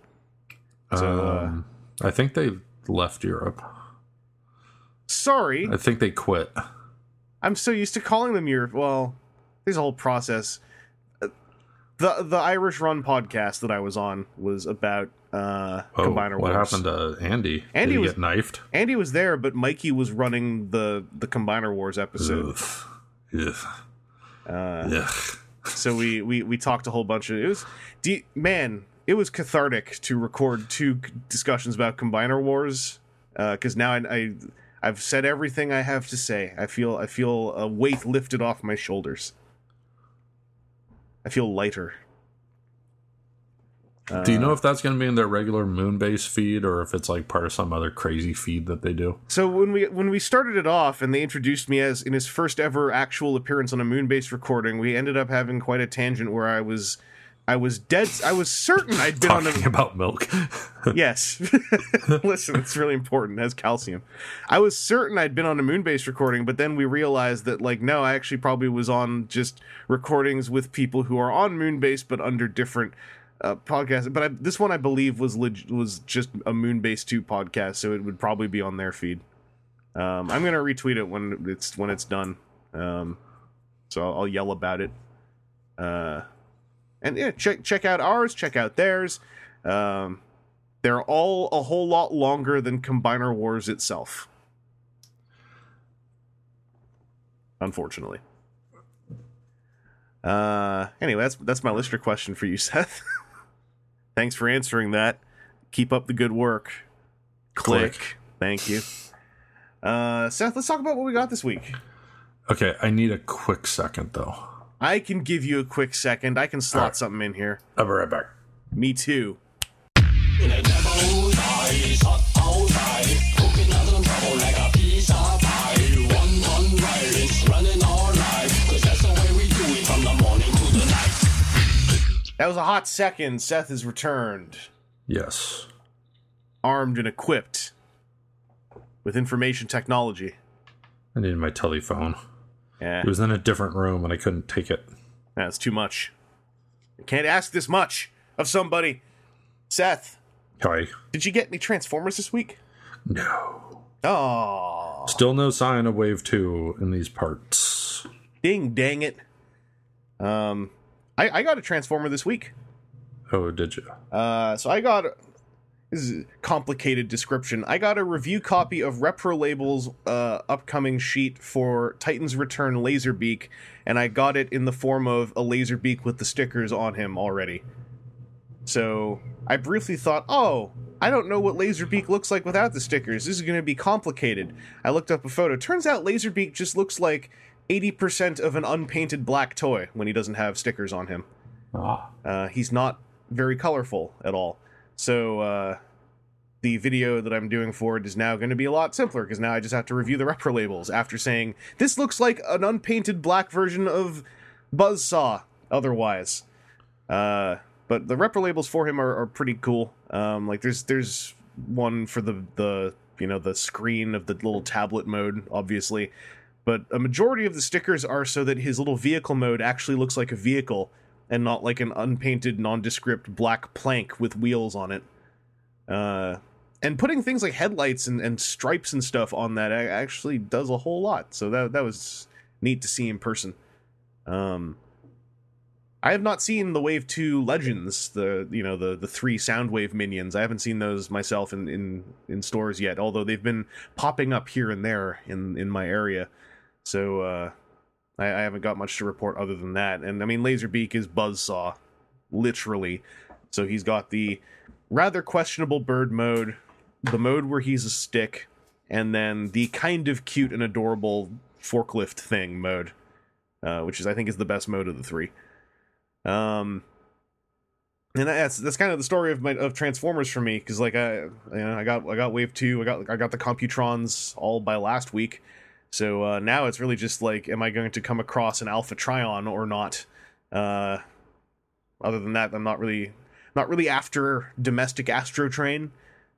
S1: So, uh,
S2: um, i think they left europe
S1: Sorry,
S2: i think they quit
S1: I'm so used to calling them Europe. Well, there's a whole process. Uh, The the Irish Run podcast that I was on was about uh,
S2: oh,
S1: Combiner
S2: what
S1: Wars.
S2: happened to andy
S1: Andy
S2: did
S1: was-
S2: get knifed
S1: Andy was there, but Mikey was running the the Combiner Wars episode.
S2: Yeah.
S1: Uh, so we, we we talked a whole bunch of it was de- man it was cathartic to record two discussions about Combiner Wars Uh because now I, I I've said everything I have to say. I feel I feel a weight lifted off my shoulders. I feel lighter.
S2: Do you
S1: Uh,
S2: know if that's going to be in their regular moonbase feed or if it's like part of some other crazy feed that they do
S1: So when we when we started it off and they introduced me as in his first ever actual appearance on a Moonbase recording, we ended up having quite a tangent where I was I was dead. I was certain I'd been on
S2: Talking
S1: a
S2: about milk.
S1: yes. Listen, it's really important. It has calcium. I was certain I'd been on a moonbase recording, but then we realized that like no, I actually probably was on just recordings with people who are on moonbase but under different uh, podcasts. But I, this one I believe was leg- was just a moonbase two podcast, so it would probably be on their feed. Um, I'm gonna retweet it when it's when it's done. Um, so I'll, I'll yell about it. Uh, and yeah, check check out ours, check out theirs. Um, they're all a whole lot longer than Combiner Wars itself. Unfortunately. Uh, anyway, that's that's my listener question for you, Seth. Thanks for answering that. Keep up the good work. Click.
S2: Click.
S1: Thank you. Uh, Seth, let's talk about what we got this week.
S2: okay, I need a quick second though.
S1: I can give you a quick second. I can slot
S2: Alright.
S1: something in here.
S2: I'll be right back.
S1: Me too. That was a hot second. Seth is returned,
S2: Yes.
S1: armed and equipped with information technology.
S2: I needed my telephone.
S1: Yeah,
S2: It was in a different room and I couldn't take it.
S1: that's too much. I can't ask this much of somebody. Seth,
S2: Hi.
S1: did you get any Transformers this week?
S2: No.
S1: Oh,
S2: Still no sign of wave two in these parts.
S1: ding dang it. Um, I, I got a Transformer this week.
S2: Oh, did you?
S1: Uh, so I got this is a complicated description. I got a review copy of Repro Label's uh, upcoming sheet for Titans Return Laserbeak, and I got it in the form of a Laserbeak with the stickers on him already. So I briefly thought, oh, I don't know what Laserbeak looks like without the stickers. This is going to be complicated. I looked up a photo. Turns out Laserbeak just looks like 80% of an unpainted black toy when he doesn't have stickers on him.
S2: Ah.
S1: Uh, he's not very colorful at all. So uh, the video that I'm doing for it is now going to be a lot simpler because now I just have to review the repro labels after saying this looks like an unpainted black version of Buzzsaw. Otherwise, uh, but the repro labels for him are, are pretty cool. Um, like there's there's one for the the you know the screen of the little tablet mode, obviously. But a majority of the stickers are so that his little vehicle mode actually looks like a vehicle and not like an unpainted, nondescript black plank with wheels on it. Uh, and putting things like headlights and, and stripes and stuff on that actually does a whole lot. So that that was neat to see in person. Um, I have not seen the Wave Two Legends, the you know the the three Soundwave minions. I haven't seen those myself in in in stores yet. Although they've been popping up here and there in in my area. So uh, I, I haven't got much to report other than that. And I mean, Laserbeak is Buzzsaw, literally. So he's got the rather questionable bird mode, the mode where he's a stick, and then the kind of cute and adorable forklift thing mode, uh, which is I think is the best mode of the three. Um, and that's that's kind of the story of my of Transformers for me because like I you know, I got I got Wave two I got I got the Computrons all by last week, so uh, now it's really just like am I going to come across an Alpha Trion or not? Uh, other than that, I'm not really not really after domestic Astrotrain.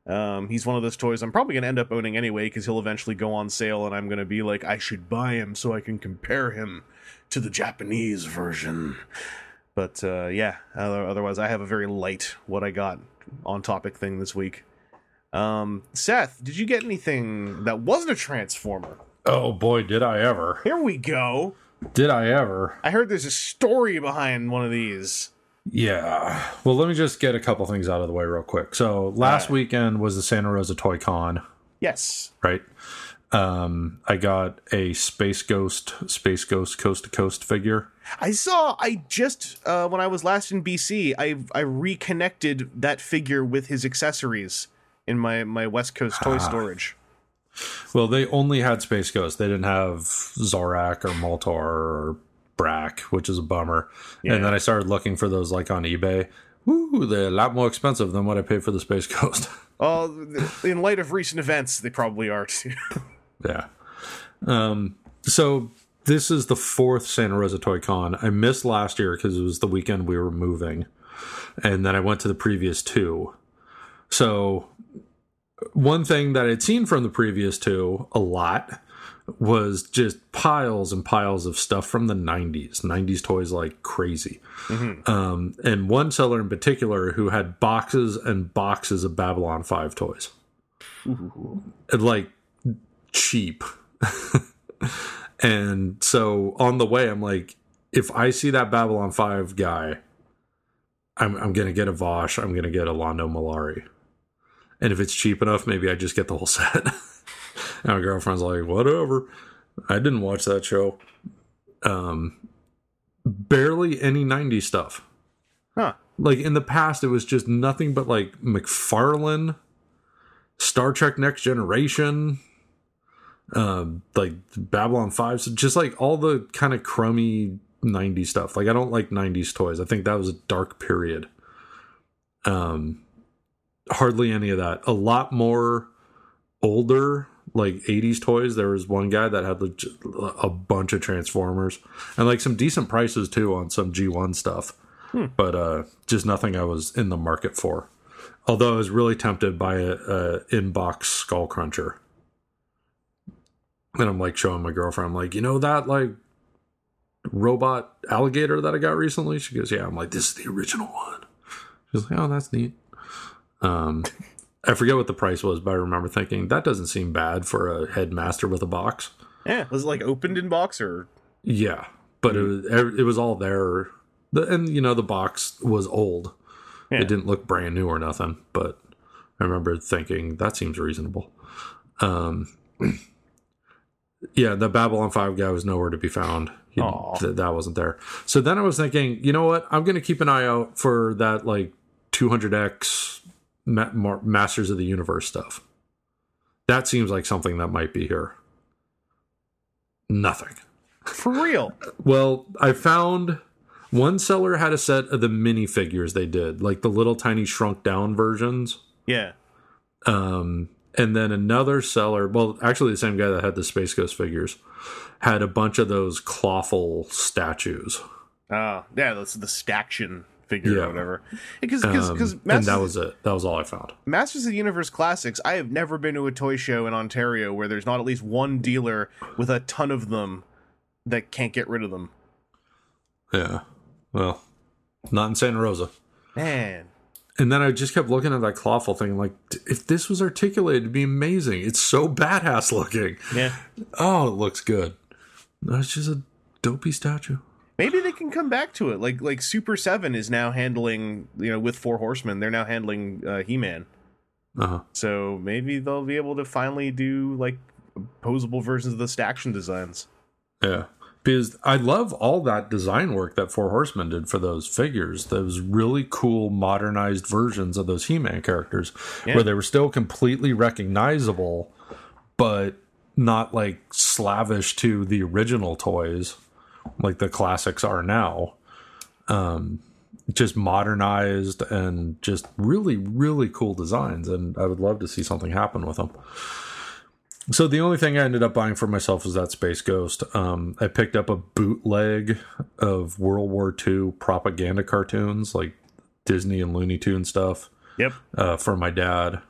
S1: Um, he's one of those toys I'm probably gonna end up owning anyway because he'll eventually go on sale and I'm gonna be like I should buy him so I can compare him to the Japanese version. But uh, yeah, otherwise I have a very light what I got on topic thing this week. Um, Seth, did you get anything that wasn't a Transformer?
S2: Oh boy, did I ever.
S1: Here we go.
S2: Did I ever?
S1: I heard there's a story behind one of these.
S2: Yeah. Well, let me just get a couple things out of the way real quick. So last
S1: Alright.
S2: weekend was the Santa Rosa Toy Con,
S1: Yes.
S2: right? Um, I got a Space Ghost, Space Ghost Coast to Coast figure.
S1: I saw. I just uh, when I was last in BC, I I reconnected that figure with his accessories in my my West Coast toy storage.
S2: Well, they only had Space Ghost. They didn't have Zorak or Moltar or Brak, which is a bummer.
S1: Yeah.
S2: And then I started looking for those like on eBay. Woo, they're a lot more expensive than what I paid for the Space Ghost.
S1: Oh, in light of recent events, they probably are too.
S2: yeah. Um, so this is the fourth Santa Rosa Toy Con. I missed last year because it was the weekend we were moving. and then I went to the previous two. So one thing that I'd seen from the previous two a lot was just piles and piles of stuff from the 90s 90s toys like crazy. Um, and one seller in particular who had boxes and boxes of babylon 5 toys. And, like cheap. And so on the way i'm like if i see that babylon 5 guy i'm, I'm gonna get a kosh. I'm gonna get a londo mollari and if it's cheap enough maybe i just get the whole set and my girlfriend's like, whatever. I didn't watch that show. Um, barely any 90s stuff.
S1: Huh.
S2: Like in the past, it was just nothing but like McFarlane, Star Trek Next Generation, um, like Babylon 5, so just like all the kind of crummy 90s stuff. Like I don't like 90s toys. I think that was a dark period. Um, hardly any of that. A lot more older like 80s toys. There was one guy that had a bunch of transformers and like some decent prices too on some g1 stuff. But uh just nothing i was in the market for. Although i was really tempted by a, a inbox skullcruncher. And i'm like showing my girlfriend. I'm like you know that like robot alligator that i got recently? She goes yeah. I'm like this is the original one. She's like oh that's neat um I forget what the price was, but I remember thinking that doesn't seem bad for a headmaster with a box.
S1: Yeah. Was it like opened in box or?
S2: Yeah, but it was it was all there, and you know the box was old.
S1: Yeah.
S2: It didn't look brand new or nothing, but I remember thinking that seems reasonable. Um, yeah, the Babylon Five guy was nowhere to be found. He- th- that wasn't there. So then I was thinking, you know what? I'm going to keep an eye out for that like 200x Ma- Masters of the Universe stuff. That seems like something that might be here. Nothing.
S1: For real?
S2: Well, I found one seller had a set of the minifigures they did, like the little tiny shrunk down versions.
S1: Yeah.
S2: Um, and then another seller, well, actually the same guy that had the Space Ghost figures, had a bunch of those clawful statues.
S1: Oh, yeah. That's the staction figure
S2: Yeah.
S1: or whatever. Because because
S2: Um,
S1: because
S2: and that was it. That was all I found.
S1: Masters of the Universe Classics. I have never been to a toy show in Ontario where there's not at least one dealer with a ton of them that can't get rid of them.
S2: Yeah. Well, not in Santa Rosa.
S1: Man.
S2: And then I just kept looking at that clawful thing, like, if this was articulated, it'd be amazing. It's so badass looking.
S1: Yeah.
S2: Oh, it looks good. That's just a dopey statue.
S1: Maybe they can come back to it. Like like Super Seven is now handling you know with Four Horsemen. They're now handling uh, He Man.
S2: Uh huh.
S1: So maybe they'll be able to finally do like posable versions of the staction designs.
S2: Yeah. Because I love all that design work that Four Horsemen did for those figures. Those really cool modernized versions of those He Man characters
S1: Yeah.
S2: where they were still completely recognizable, but not like slavish to the original toys like the classics are now. Um, just modernized and just really, really cool designs. And I would love to see something happen with them. So the only thing I ended up buying for myself was that Space Ghost. Um, I picked up a bootleg of World War II propaganda cartoons, like Disney and Looney Tune stuff,
S1: Yep.
S2: uh, for my dad.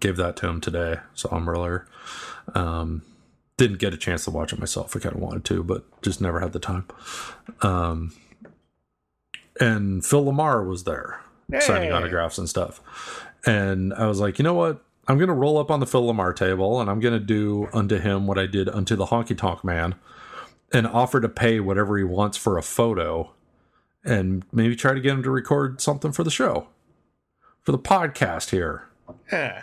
S2: Gave that to him today. Saw him earlier. Um, didn't get a chance to watch it myself. I kind of wanted to, but just never had the time. Um, and Phil LaMarr was there signing autographs and stuff. And I was like, you know what? I'm going to roll up on the Phil LaMarr table and I'm going to do unto him what I did unto the Honky Tonk Man and offer to pay whatever he wants for a photo and maybe try to get him to record something for the show, for the podcast here.
S1: Yeah.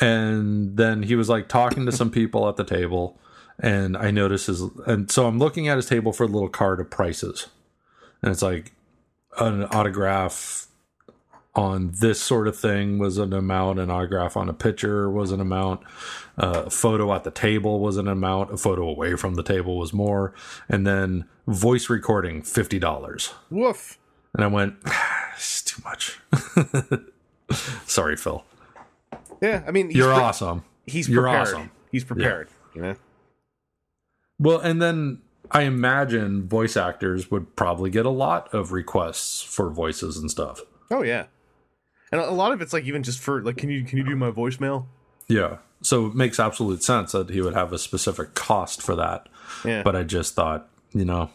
S2: And then he was like talking to some people at the table. And I notice his, and so I'm looking at his table for a little card of prices. And it's like an autograph on this sort of thing was an amount, an autograph on a picture was an amount, uh, a photo at the table was an amount, a photo away from the table was more, and then voice recording fifty dollars.
S1: Woof.
S2: And I went, it's too much. Sorry, Phil.
S1: Yeah. I mean,
S2: You're
S1: pre-
S2: awesome.
S1: He's
S2: You're
S1: prepared.
S2: awesome.
S1: He's prepared. You know.
S2: Well, and then I imagine voice actors would probably get a lot of requests for voices and stuff.
S1: Oh yeah, and a lot of it's like even just for like, can you can you do my voicemail?
S2: Yeah. So it makes absolute sense that he would have a specific cost for that.
S1: Yeah,
S2: But I just thought, you know,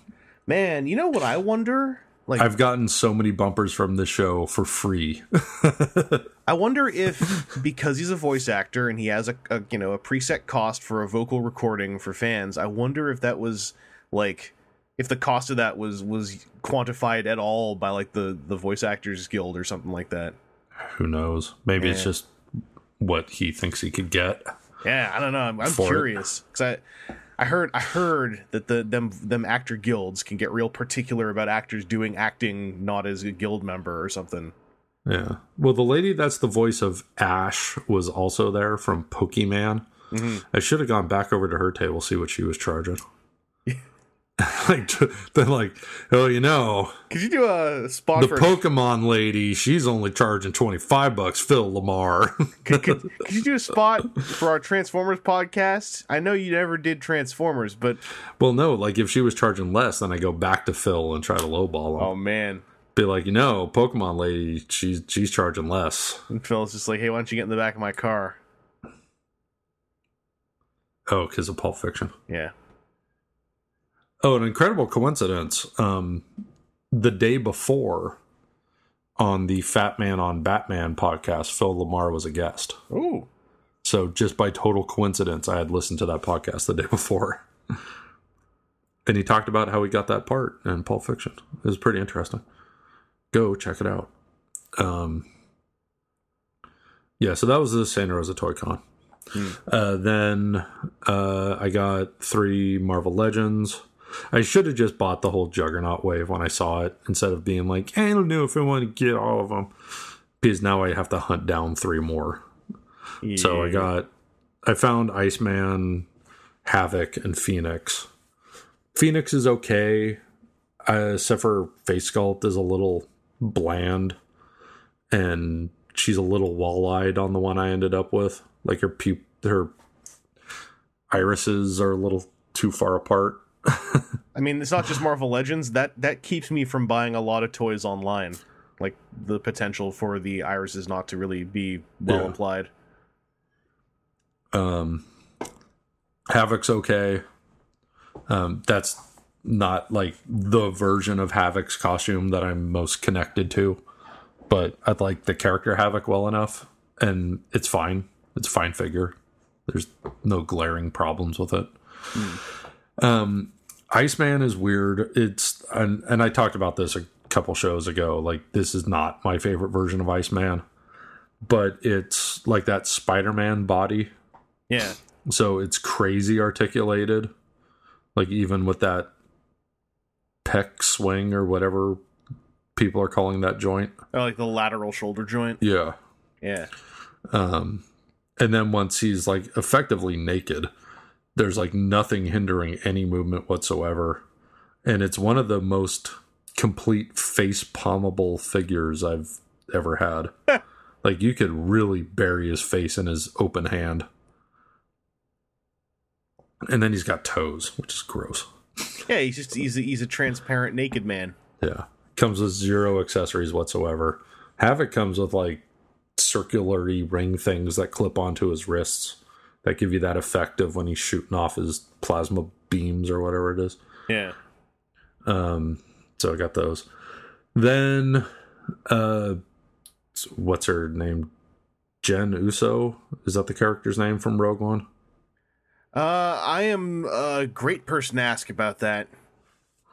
S1: man, you know what I wonder? Like,
S2: I've gotten so many bumpers from this show for free.
S1: I wonder if because he's a voice actor and he has a, a you know a preset cost for a vocal recording for fans, I wonder if that was like if the cost of that was was quantified at all by like the the voice actors guild or something like that.
S2: Who knows? Maybe it's just what he thinks he could get.
S1: Yeah, I don't know. I'm, I'm curious because I I heard I heard that the them them actor guilds can get real particular about actors doing acting not as a guild member or something.
S2: Yeah. Well, the lady that's the voice of Ash was also there from Pokemon. Mm-hmm. I should have gone back over to her table see what she was charging. like then like oh you know
S1: Could you do a spot
S2: the
S1: for
S2: Pokemon lady she's only charging 25 bucks Phil LaMarr
S1: could, could, could you do a spot for our Transformers podcast? I know you never did Transformers, but
S2: well no like if she was charging less then I go back to Phil and try to lowball him
S1: oh man,
S2: be like you know Pokemon lady she's she's charging less
S1: and Phil's just like, hey, why don't you get in the back of my car?
S2: oh because of Pulp Fiction
S1: Yeah.
S2: Oh, an incredible coincidence. Um, the day before on the Fatman on Batman podcast, Phil LaMarr was a guest.
S1: Ooh.
S2: So just by total coincidence, I had listened to that podcast the day before. and he talked about how he got that part in Pulp Fiction. It was pretty interesting. Go check it out. Um, yeah, so that was the Santa Rosa Toy Con. Uh, then uh, I got three Marvel Legends. I should have just bought the whole Juggernaut wave when I saw it instead of being like, I don't know if I want to get all of them. Because now I have to hunt down three more. So I got, I found Iceman, Havoc, and Phoenix. Phoenix is okay, uh, except for face sculpt is a little bland, and she's a little wall-eyed on the one I ended up with. Like her pu- her irises are a little too far apart.
S1: I mean, it's not just Marvel Legends. That that keeps me from buying a lot of toys online. Like the potential for the irises not to really be well
S2: Yeah.
S1: implied.
S2: Um, Havoc's okay. Um, that's not like the version of Havoc's costume that I'm most connected to, but I like the character Havoc well enough, and it's fine. It's a fine figure. There's no glaring problems with it. Um, Iceman is weird. It's and and I talked about this a couple shows ago. Like this is not my favorite version of Iceman, but it's like that Spider-Man body
S1: Yeah.
S2: so it's crazy articulated like even with that pec swing or whatever people are calling that joint.
S1: Or like the lateral shoulder joint.
S2: yeah.
S1: Yeah.
S2: um and then once he's like effectively naked there's like nothing hindering any movement whatsoever. And it's one of the most complete face palmable figures i've ever had. Like you could really bury his face in his open hand. And then he's got toes which is gross
S1: Yeah, he's just he's a, he's a transparent naked man.
S2: Yeah. Comes with zero accessories whatsoever. Havoc comes with like circular ring things that clip onto his wrists that give you that effect of when he's shooting off his plasma beams or whatever it is.
S1: Yeah.
S2: Um, so I got those. Then, uh, what's her name? Jen Uso? Is that the character's name from Rogue One?
S1: Uh, I am a great person to ask about that.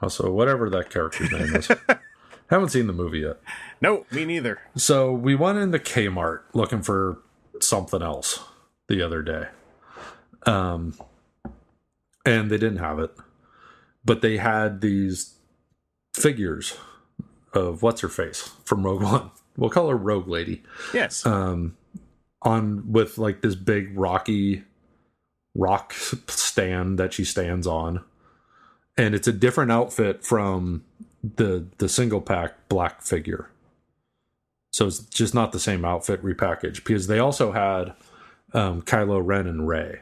S2: Also, whatever that character's name is. Haven't seen the movie yet.
S1: No, me neither.
S2: So we went into Kmart looking for something else the other day. Um and they didn't have it. But they had these figures of what's her face from Rogue One. We'll call her Rogue Lady.
S1: Yes.
S2: Um on with like this big rocky rock stand that she stands on. And it's a different outfit from the the single pack black figure. So it's just not the same outfit repackaged because they also had um, Kylo Ren and Rey.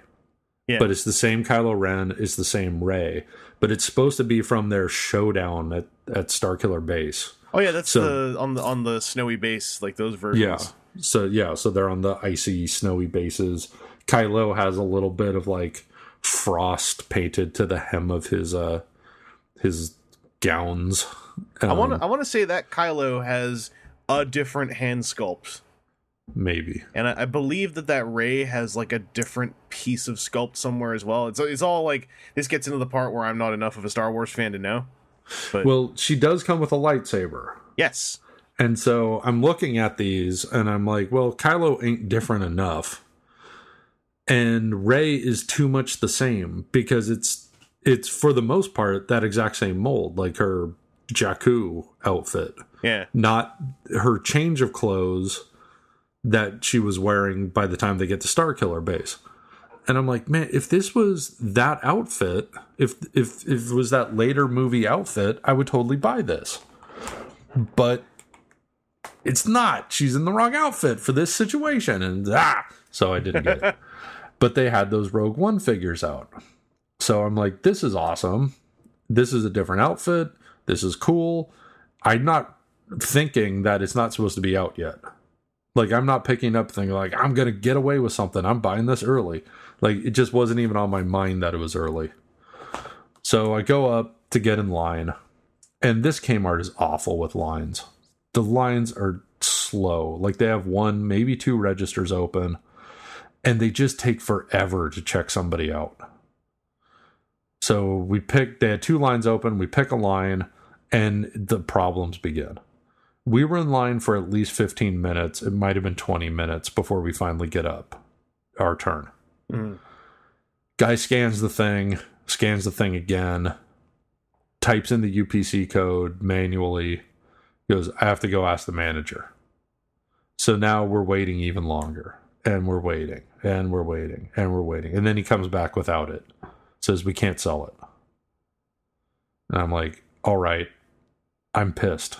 S1: Yeah.
S2: But it's the same Kylo Ren, it's the same Rey, but it's supposed to be from their showdown at, at Starkiller Base.
S1: Oh yeah, that's
S2: So-
S1: the on the on the snowy base, like those versions.
S2: Yeah. So yeah, so they're on the icy, snowy bases. Kylo has a little bit of like frost painted to the hem of his uh his gowns.
S1: I want
S2: Um,
S1: to I want to say that Kylo has a different hand sculpt,
S2: maybe.
S1: and I, I believe that that Rey has like a different piece of sculpt somewhere as well. It's it's all like this gets into the part where I'm not enough of a Star Wars fan to know. But
S2: Well, she does come with a lightsaber.
S1: yes,
S2: And so I'm looking at these and I'm like, well, Kylo ain't different enough. And Rey is too much the same because it's it's for the most part that exact same mold, like her Jakku outfit.
S1: yeah,
S2: Not her change of clothes that she was wearing by the time they get to Starkiller base. And I'm like, man, if this was that outfit, if if if it was that later movie outfit, I would totally buy this. But it's not. She's in the wrong outfit for this situation, and ah, so I didn't get it. but they had those Rogue One figures out, so I'm like, this is awesome. This is a different outfit. This is cool. I'm not thinking that it's not supposed to be out yet. Like I'm not picking up thinking like I'm gonna get away with something. I'm buying this early. Like it just wasn't even on my mind that it was early. So I go up to get in line, and this Kmart is awful with lines. The lines are slow. Like they have one, maybe two registers open, and they just take forever to check somebody out. So we pick, they had two lines open, we pick a line, and the problems begin. We were in line for at least 15 minutes. It might have been 20 minutes before we finally get up our turn.
S1: Mhm.
S2: Guy scans the thing, scans the thing again, types in the UPC code manually, goes, I have to go ask the manager. So now we're waiting even longer, and we're waiting, and we're waiting, and we're waiting. And then he comes back without it, says, We can't sell it. And I'm like, All right, I'm pissed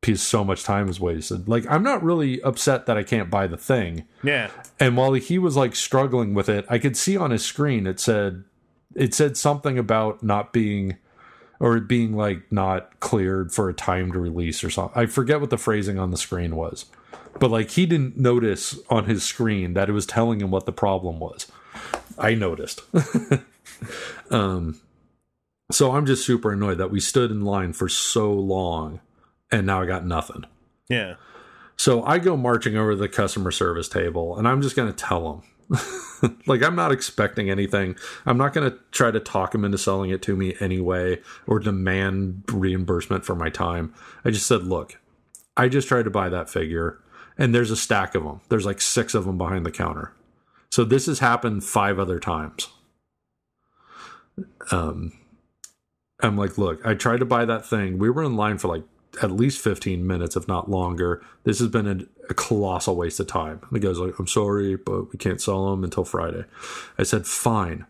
S2: because so much time is wasted. Like, I'm not really upset that I can't buy the thing.
S1: yeah,
S2: And while he was like struggling with it, I could see on his screen it said it said something about not being or it being like not cleared for a timed release or something. I forget what the phrasing on the screen was. But like he didn't notice on his screen that it was telling him what the problem was. I noticed. um so I'm just super annoyed that we stood in line for so long and now I got nothing.
S1: yeah,
S2: So I go marching over to the customer service table and I'm just going to tell them. like, I'm not expecting anything. I'm not going to try to talk them into selling it to me anyway or demand reimbursement for my time. I just said, look, I just tried to buy that figure and there's a stack of them. There's like six of them behind the counter. So this has happened five other times. Um, I'm like, look, I tried to buy that thing. We were in line for like at least 15 minutes, if not longer. This has been a, a colossal waste of time. And the guy's like, I'm sorry, but we can't sell them until Friday. I said, fine,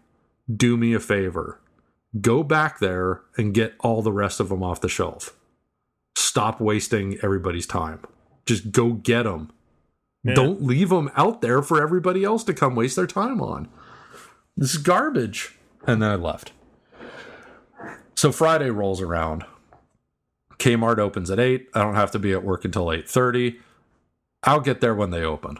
S2: do me a favor. Go back there and get all the rest of them off the shelf. Stop wasting everybody's time. Just go get them.
S1: Yeah.
S2: Don't leave them out there for everybody else to come waste their time on. This is garbage. And then I left. So Friday rolls around. Kmart opens at 8. I don't have to be at work until 8:30. I'll get there when they open.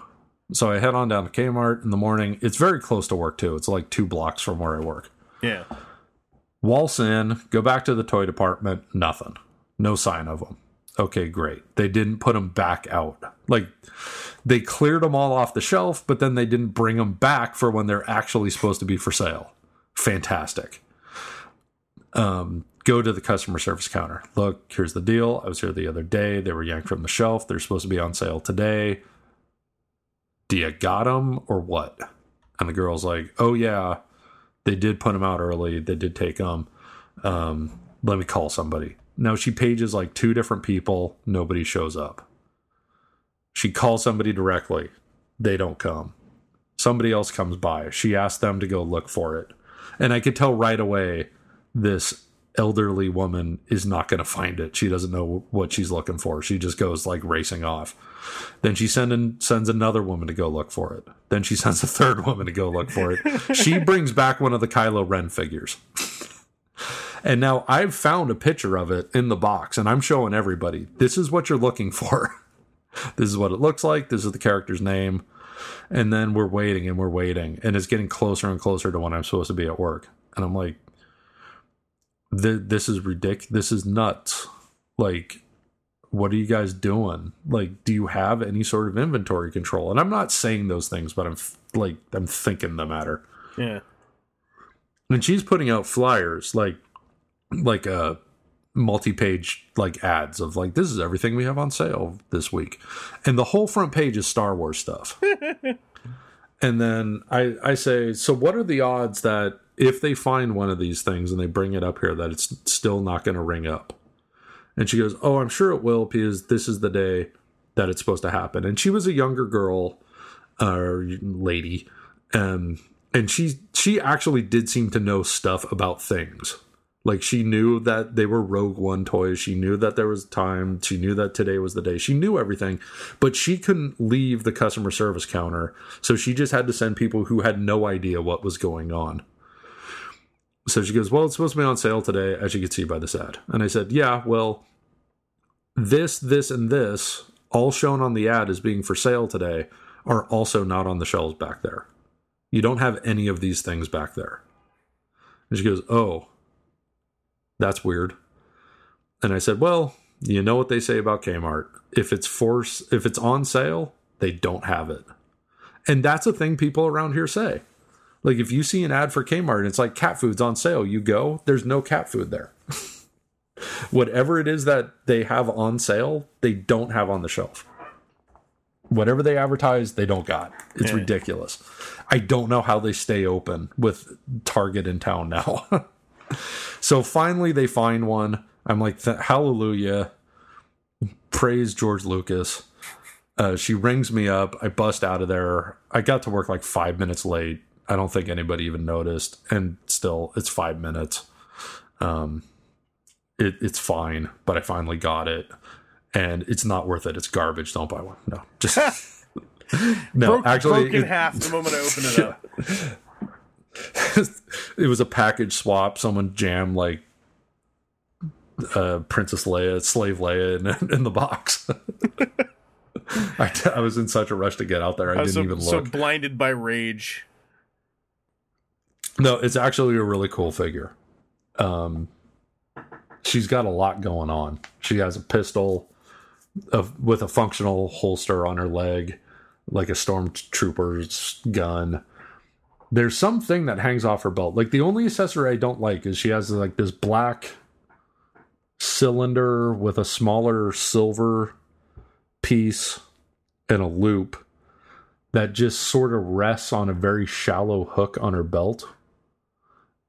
S2: So I head on down to Kmart in the morning. It's very close to work too. It's like 2 blocks from where I work.
S1: yeah,
S2: Waltz in, go back to the toy department, nothing. No sign of them. Okay, great. They didn't put them back out. Like they cleared them all off the shelf, but then they didn't bring them back for when they're actually supposed to be for sale. Fantastic. Um, go to the customer service counter. Look, here's the deal. I was here the other day. They were yanked from the shelf. They're supposed to be on sale today. Do you got them or what? And the girl's like, Oh yeah, they did put them out early. They did take them. Um, let me call somebody. Now she pages like two different people. Nobody shows up. She calls somebody directly. They don't come. Somebody else comes by. She asks them to go look for it. And I could tell right away this elderly woman is not going to find it. She doesn't know what she's looking for. She just goes like racing off. Then she send in, sends another woman to go look for it. Then she sends a third woman to go look for it. She brings back one of the Kylo Ren figures. And now I've found a picture of it in the box and I'm showing everybody. This is what you're looking for. this is what it looks like. This is the character's name. And then we're waiting and we're waiting and it's getting closer and closer to when I'm supposed to be at work. And I'm like this is ridiculous. This is nuts. Like what are you guys doing? Like, do you have any sort of inventory control? And I'm not saying those things, but I'm like, I'm thinking the matter.
S1: Yeah.
S2: And she's putting out flyers like, like a uh, multi-page like ads of like this is everything we have on sale this week, and the whole front page is Star Wars stuff. and then I I say, so what are the odds that if they find one of these things and they bring it up here, that it's still not going to ring up? And she goes, Oh, I'm sure it will because this is the day that it's supposed to happen. And she was a younger girl or uh, lady. Um, and she she actually did seem to know stuff about things. Like she knew that they were Rogue One toys. She knew that there was time. She knew that today was the day. She knew everything, but she couldn't leave the customer service counter. So she just had to send people who had no idea what was going on. So she goes, Well, it's supposed to be on sale today, as you can see by this ad. And I said, Yeah, well, this, this, and this, all shown on the ad as being for sale today, are also not on the shelves back there. You don't have any of these things back there. And she goes, Oh, that's weird. And I said, Well, you know what they say about Kmart. If it's force if it's on sale, they don't have it. And that's a thing people around here say. Like if you see an ad for Kmart and it's like cat food's on sale, you go, there's no cat food there. Whatever it is that they have on sale, they don't have on the shelf. Whatever they advertise, they don't got. It's yeah. ridiculous. I don't know how they stay open with Target in town now. so finally they find one. I'm like, hallelujah. Praise George Lucas. Uh, she rings me up. I bust out of there. I got to work like five minutes late I don't think anybody even noticed. And still, it's five minutes. Um, it, it's fine, but I finally got it, and it's not worth it. It's garbage. Don't buy one. No, just
S1: no. Broke, actually, broke in it, half the moment I opened it
S2: up. it was a package swap. Someone jammed like uh, Princess Leia, Slave Leia in, in the box. I, I, was in such a rush to get out there. I, I didn't
S1: so,
S2: even look.
S1: So blinded by rage.
S2: No, it's actually a really cool figure. Um, she's got a lot going on. She has a pistol of, with a functional holster on her leg, like a stormtrooper's gun. There's something that hangs off her belt. Like the only accessory I don't like is she has like this black cylinder with a smaller silver piece and a loop that just sort of rests on a very shallow hook on her belt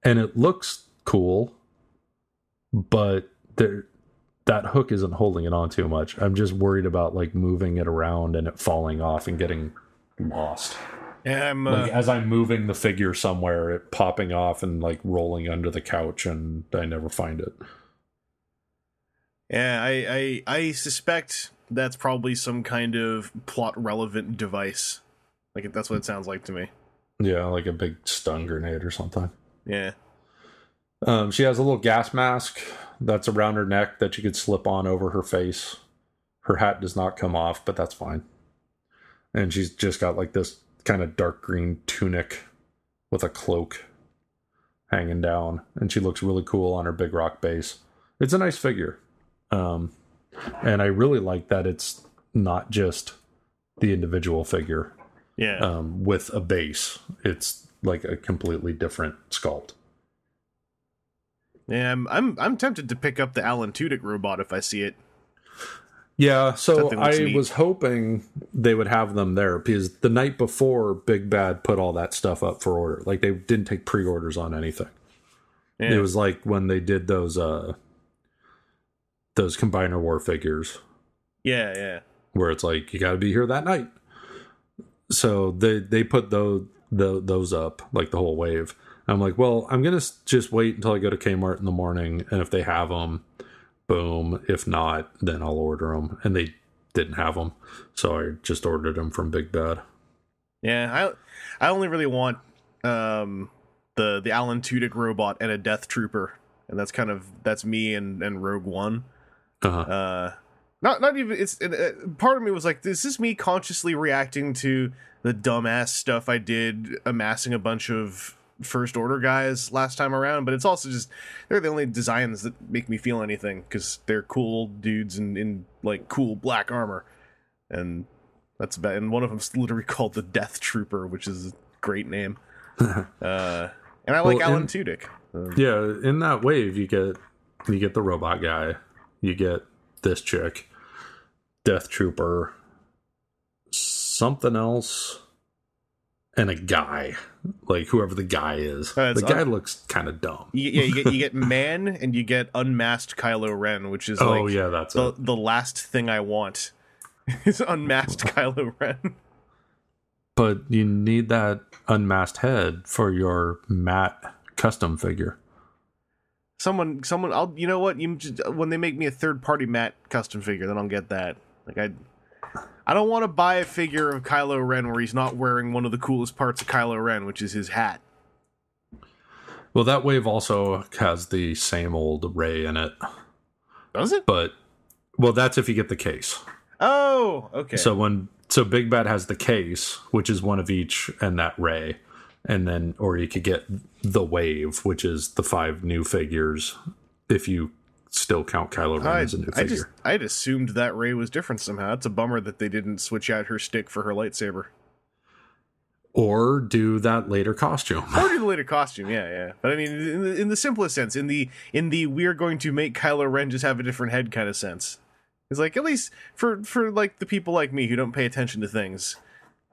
S2: and it looks cool, but there that hook isn't holding it on too much. I'm just worried about like moving it around and it falling off and getting lost.
S1: Yeah, I'm,
S2: uh, like as I'm moving the figure somewhere, it popping off and like rolling under the couch, and I never find it.
S1: Yeah, I, I I suspect that's probably some kind of plot relevant device. Like that's what it sounds like to me.
S2: Yeah, like a big stun grenade or something.
S1: Yeah.
S2: Um, she has a little gas mask that's around her neck that you could slip on over her face. Her hat does not come off, but that's fine. And she's just got like this kind of dark green tunic with a cloak hanging down. And she looks really cool on her big rock base. It's a nice figure. Um, and I really like that it's not just the individual figure.
S1: Yeah.
S2: Um, with a base. It's like a completely different sculpt.
S1: Yeah, I'm I'm, I'm tempted to pick up the Alan Tudyk robot if I see it.
S2: Yeah, so I neat. was hoping they would have them there because the night before Big Bad put all that stuff up for order. Like they didn't take pre-orders on anything. Yeah. It was like when they did those uh those combiner war figures.
S1: Yeah, yeah.
S2: Where it's like you got to be here that night. So they they put those the, those up, like the whole wave. I'm like, well, I'm gonna just wait until I go to Kmart in the morning, and if they have them, boom. If not, then I'll order them. And they didn't have them, so I just ordered them from Big Bad.
S1: Yeah, I I only really want um the the Alan Tudyk robot and a Death Trooper and that's kind of that's me and and Rogue One.
S2: Uh-huh.
S1: Uh, not not even it's it, it- part of me was like, this is me consciously reacting to the dumbass stuff I did, amassing a bunch of first order guys last time around. But it's also just they're the only designs that make me feel anything because they're cool dudes in in like cool black armor, and that's about. And one of them's literally called the Death Trooper, which is a great name. uh, and I like
S2: Well,
S1: Alan
S2: in-
S1: Tudyk. Uh,
S2: Yeah, in that wave, you get you get the robot guy, you get this chick, Death Trooper, something else, and a guy, like whoever the guy is.
S1: Uh,
S2: the guy
S1: un-
S2: looks kind of dumb.
S1: you, yeah, you get you get man and you get unmasked Kylo Ren, which is
S2: oh
S1: like
S2: yeah, that's
S1: the
S2: it.
S1: the last thing I want is unmasked Kylo Ren.
S2: But you need that unmasked head for your matte custom figure.
S1: Someone, someone, I'll you know what you just, when they make me a third party Matt custom figure, then I'll get that. Like I, I don't want to buy a figure of Kylo Ren where he's not wearing one of the coolest parts of Kylo Ren, which is his hat.
S2: Well, that wave also has the same old Rey in it,
S1: Does it?
S2: but well, that's if you get the case.
S1: Oh, okay.
S2: So when so Big Bad has the case, which is one of each, and that Rey, and then or you could get the wave, which is the five new figures, if you still count Kylo Ren
S1: I,
S2: as a new
S1: I
S2: figure.
S1: just I'd assumed that Rey was different somehow. It's a bummer that they didn't switch out her stick for her lightsaber.
S2: Or do that later costume.
S1: or do the later costume yeah yeah but i mean in the, in the simplest sense in the in the we're going to make kylo ren just have a different head kind of sense it's like at least for for like the people like me who don't pay attention to things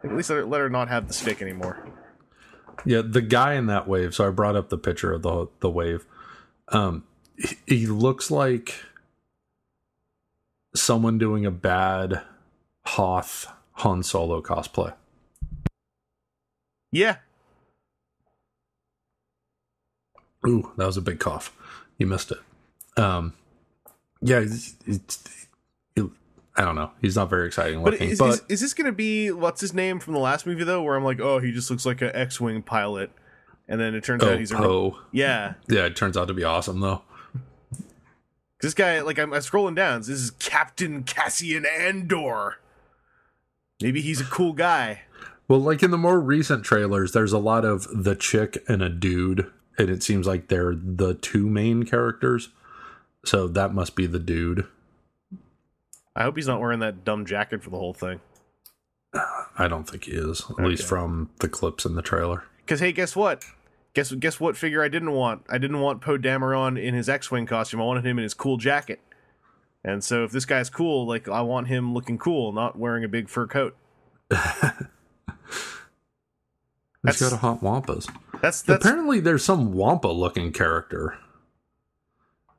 S1: at least let her, let her not have the stick anymore
S2: Yeah, the guy in that wave. So I brought up the picture of the the wave. Um, he, looks like someone doing a bad Hoth Han Solo cosplay.
S1: yeah
S2: Ooh, that was a big cough. You missed it. Um, yeah, it's, it's, it- I don't know. He's not very exciting
S1: but is,
S2: but
S1: is, is this gonna be what's his name from the last movie though where i'm like oh he just looks like an x-wing pilot and then it turns
S2: oh,
S1: out he's a
S2: Poe.
S1: yeah
S2: Yeah, it turns out to be awesome though.
S1: This guy like I'm, I'm scrolling down this is captain cassian andor maybe he's a cool guy
S2: Well, like in the more recent trailers, there's a lot of the chick and a dude, and it seems like they're the two main characters. So that must be the dude.
S1: i hope he's not wearing that dumb jacket for the whole thing
S2: I don't think he is, at least from the clips in the trailer.
S1: Because hey, guess what? Guess guess what figure I didn't want? I didn't want Poe Dameron in his X-wing costume. I wanted him in his cool jacket. And so if this guy's cool, like I want him looking cool, not wearing a big fur coat.
S2: He's got a hot wampas.
S1: That's that's
S2: Apparently, there's some wampa looking character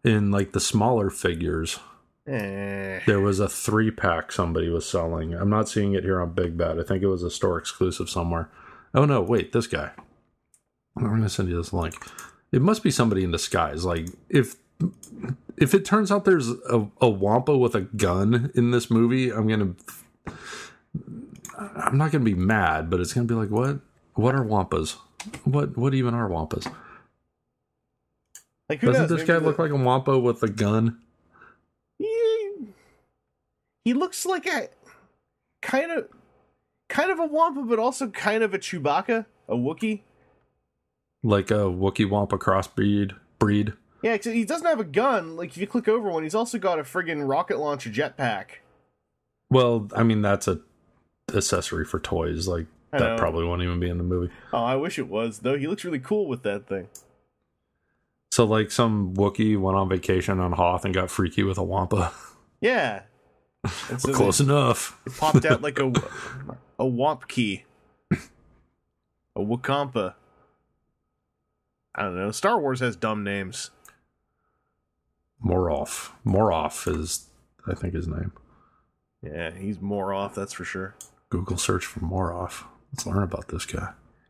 S2: in like the smaller figures.
S1: eh.
S2: There was a three pack somebody was selling. I'm not seeing it here on Big Bad. I think it was a store exclusive somewhere. Oh no, wait, this guy. I'm gonna send you this link. It must be somebody in disguise. Like if if it turns out there's a, a Wampa with a gun in this movie, I'm gonna I'm not gonna be mad, but it's gonna be like, what what are Wampas? What what even are Wampas?
S1: like
S2: Doesn't
S1: knows?
S2: this
S1: Maybe
S2: guy look like a Wampa with a gun?
S1: He, he looks like a kind of kind of a Wampa, but also kind of a Chewbacca, a Wookiee.
S2: Like a Wookiee Wampa crossbreed breed?
S1: Yeah, except he doesn't have a gun. Like if you click over one, he's also got a friggin' rocket launcher jetpack.
S2: Well, I mean that's a accessory for toys. Like
S1: I
S2: that
S1: know.
S2: probably won't even be in the movie.
S1: Oh, I wish it was though. He looks really cool with that thing.
S2: So like some Wookiee went on vacation on Hoth and got freaky with a Wampa.
S1: Yeah. So
S2: Close
S1: they-
S2: enough.
S1: It popped out like a a womp key. A Wakampa. I don't know. Star Wars has dumb names.
S2: Moroff. Moroff is I think his name.
S1: Yeah, he's Moroff. that's for sure.
S2: Google search for Moroff. Let's learn about this guy.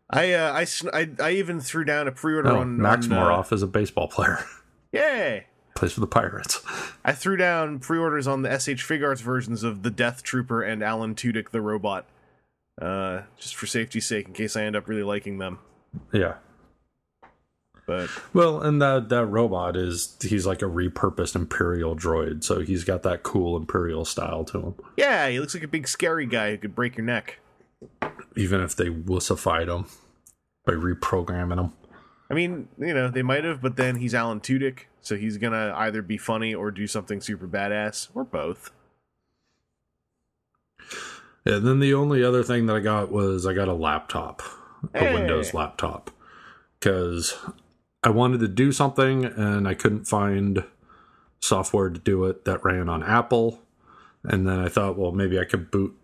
S1: I uh, I, sn- I I even threw down a pre-order
S2: No,
S1: on
S2: Max
S1: on, uh,
S2: Moroff is a baseball player.
S1: Yay!
S2: Plays for the Pirates.
S1: I threw down pre-orders on the SH Figuarts versions of the Death Trooper and Alan Tudyk the robot. Uh, just for safety's sake, in case I end up really liking them.
S2: Yeah.
S1: But
S2: Well, and that that robot is he's like a repurposed Imperial droid, so he's got that cool Imperial style to him.
S1: yeah, he looks like a big scary guy who could break your neck.
S2: Even if they wussified him by reprogramming him.
S1: I mean, you know, they might have, but then he's Alan Tudyk, so he's gonna either be funny or do something super badass, or both.
S2: And then the only other thing that I got was I got a laptop, a
S1: Hey.
S2: Windows laptop, because I wanted to do something and I couldn't find software to do it that ran on Apple. And then I thought, well, maybe I could boot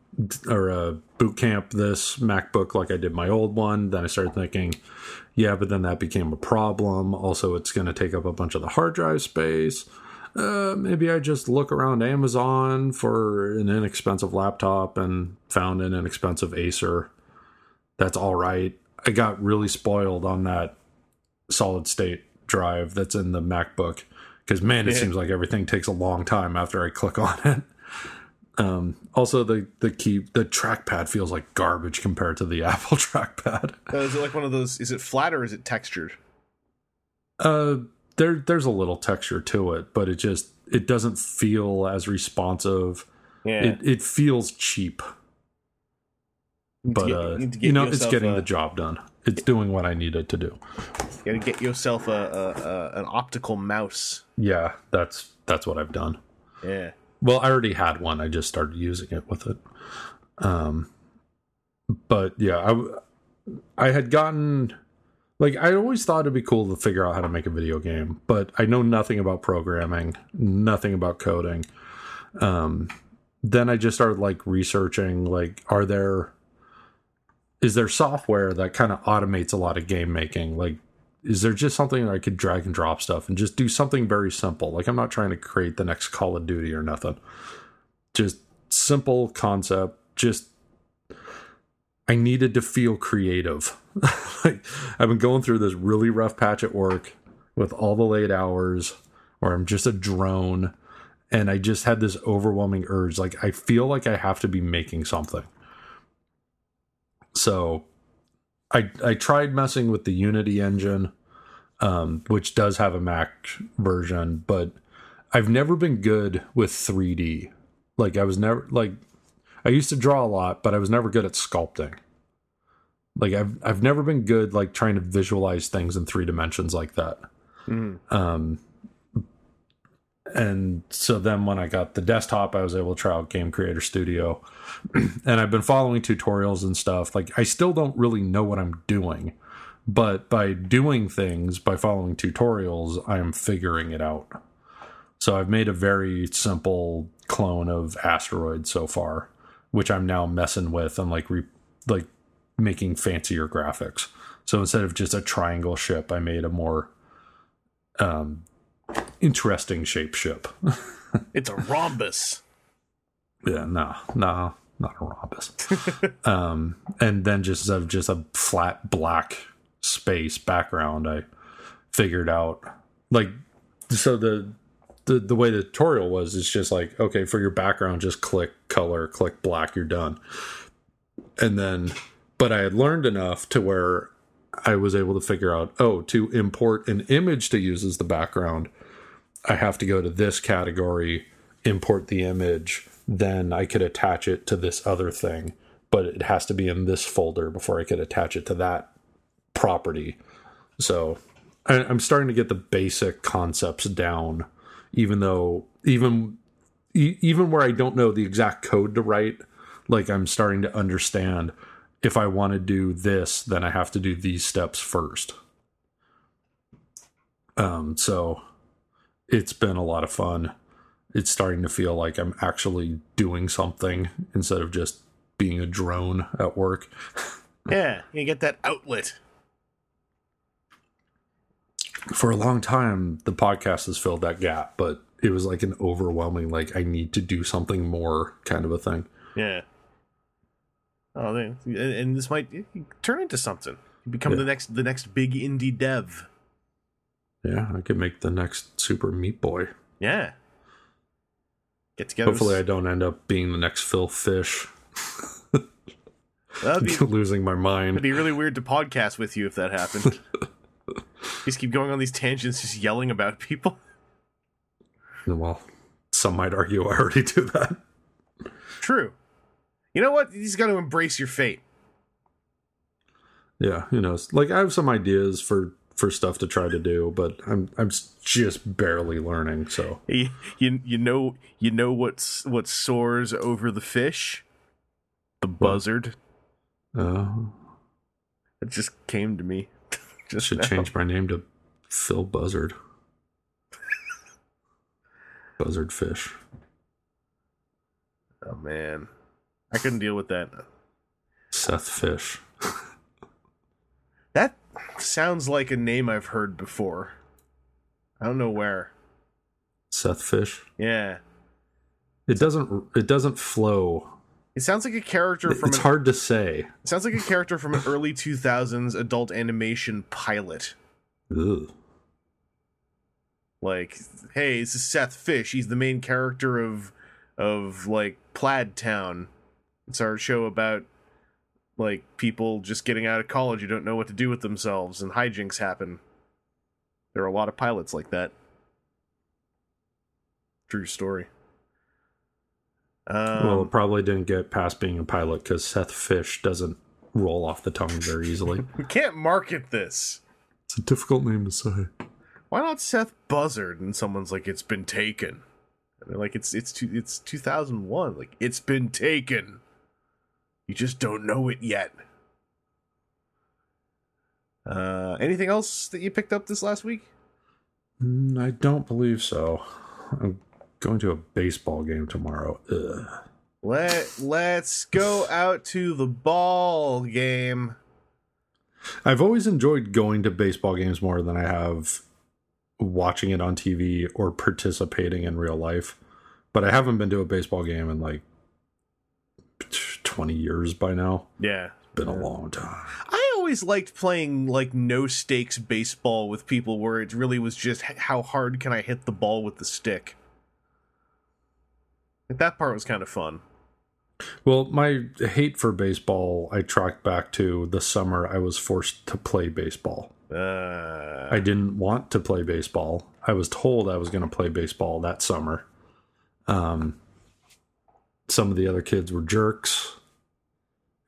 S2: or uh, boot camp this MacBook like I did my old one. Then I started thinking, yeah, but then that became a problem. Also, it's going to take up a bunch of the hard drive space. Uh, maybe I just look around Amazon for an inexpensive laptop and found an inexpensive Acer. That's all right. I got really spoiled on that solid state drive that's in the MacBook because man, it
S1: Yeah.
S2: seems like everything takes a long time after I click on it. Um, also, the the key the trackpad feels like garbage compared to the Apple trackpad.
S1: Uh, is it like one of those? Is it flat or is it textured?
S2: Uh, there there's a little texture to it, but it just it doesn't feel as responsive.
S1: Yeah,
S2: It it feels cheap,
S1: You
S2: but
S1: get-
S2: uh,
S1: get
S2: you know it's getting the job done. It's doing what I needed to do.
S1: You gotta get yourself a, a, a an optical mouse.
S2: Yeah, that's that's what I've done.
S1: Yeah.
S2: Well, I already had one. I just started using it with it. Um, but yeah, I I had gotten like I always thought it'd be cool to figure out how to make a video game, but I know nothing about programming, nothing about coding. Um, then I just started like researching like are there is there software that kind of automates a lot of game making like is there just something that I could drag and drop stuff and just do something very simple? Like I'm not trying to create the next Call of Duty or nothing. Just simple concept. Just I needed to feel creative. like I've been going through this really rough patch at work with all the late hours where I'm just a drone and I just had this overwhelming urge like I feel like I have to be making something. So I I tried messing with the Unity engine, um, which does have a Mac version, but I've never been good with 3D. Like I was never like I used to draw a lot, but I was never good at sculpting. Like I've I've never been good like trying to visualize things in three dimensions like that.
S1: Mm.
S2: Um, and so then when I got the desktop, I was able to try out Game Creator Studio. and I've been following tutorials and stuff. Like, I still don't really know what I'm doing, but by doing things, by following tutorials, I'm figuring it out. So I've made a very simple clone of Asteroid so far, which I'm now messing with and like re- like making fancier graphics. So instead of just a triangle ship, I made a more um, interesting shape ship.
S1: It's a rhombus.
S2: yeah, no, no, not a rhombus. um, and then just of just a flat black space background, I figured out like so the. The, the way the tutorial was is just like okay for your background just click color click black you're done and then but i had learned enough to where i was able to figure out oh to import an image to use as the background I have to go to this category, import the image, then I could attach it to this other thing, but it has to be in this folder before I could attach it to that property. So I, I'm starting to get the basic concepts down, even though even even where I don't know the exact code to write, like I'm starting to understand if I want to do this, then I have to do these steps first. Um, so it's been a lot of fun. It's starting to feel like I'm actually doing something instead of just being a drone at work.
S1: Yeah, you get that outlet.
S2: For a long time, the podcast has filled that gap, but it was like an overwhelming, like, I need to do something more kind of a thing.
S1: Yeah. Oh, and, and this might turn into something. You become
S2: Yeah.
S1: the next the next big indie dev.
S2: Yeah, I could make the next Super Meat Boy.
S1: Yeah. Get together.
S2: Hopefully, I don't end up being the next Phil Fish,
S1: That'd be,
S2: losing my mind.
S1: it'd be really weird to podcast with you if that happened. just keep going on these tangents, just yelling about people.
S2: Well, some might argue I already do that.
S1: True. You know what? You just got to embrace your fate.
S2: Yeah, who knows? Like I have some ideas for for stuff to try to do, but I'm I'm just barely learning. So
S1: You you, know you know what's what soars over the fish? The buzzard.
S2: uh,
S1: It just came to me. Just
S2: should
S1: now.
S2: change my name to Phil Buzzard. Buzzard fish.
S1: Oh man, I couldn't deal with that.
S2: Seth Fish.
S1: That sounds like a name I've heard before. I don't know where.
S2: Seth Fish.
S1: Yeah,
S2: It doesn't it doesn't flow.
S1: it sounds like a character from
S2: It's
S1: an,
S2: hard to say.
S1: It sounds like a character from an early 2000s adult animation pilot.
S2: Ugh.
S1: Like, hey, this is Seth Fish. He's the main character of of like Plaid Town. It's our show about like people just getting out of college who don't know what to do with themselves and hijinks happen. There are a lot of pilots like that. True story. Um,
S2: well, it probably didn't get past being a pilot because Seth Fish doesn't roll off the tongue very easily.
S1: we can't market this.
S2: it's a difficult name to say.
S1: why not Seth Buzzard? And someone's like, it's been taken. And they're like, it's it's two, it's 2001. Like, it's been taken. You just don't know it yet. Uh, anything else that you picked up this last week?
S2: Mm, I don't believe so. I'm going to a baseball game tomorrow. Ugh.
S1: Let Let's go out to the ball game.
S2: I've always enjoyed going to baseball games more than I have watching it on TV or participating in real life. But I haven't been to a baseball game in like 20 years by now.
S1: Yeah, It's
S2: Been a long time.
S1: I always liked playing like no stakes baseball with people where it really was just how hard can I hit the ball with the stick. That part was kind of fun.
S2: Well, my hate for baseball, I tracked back to the summer I was forced to play baseball.
S1: Uh,
S2: I didn't want to play baseball. I was told I was going to play baseball that summer. Um, some of the other kids were jerks,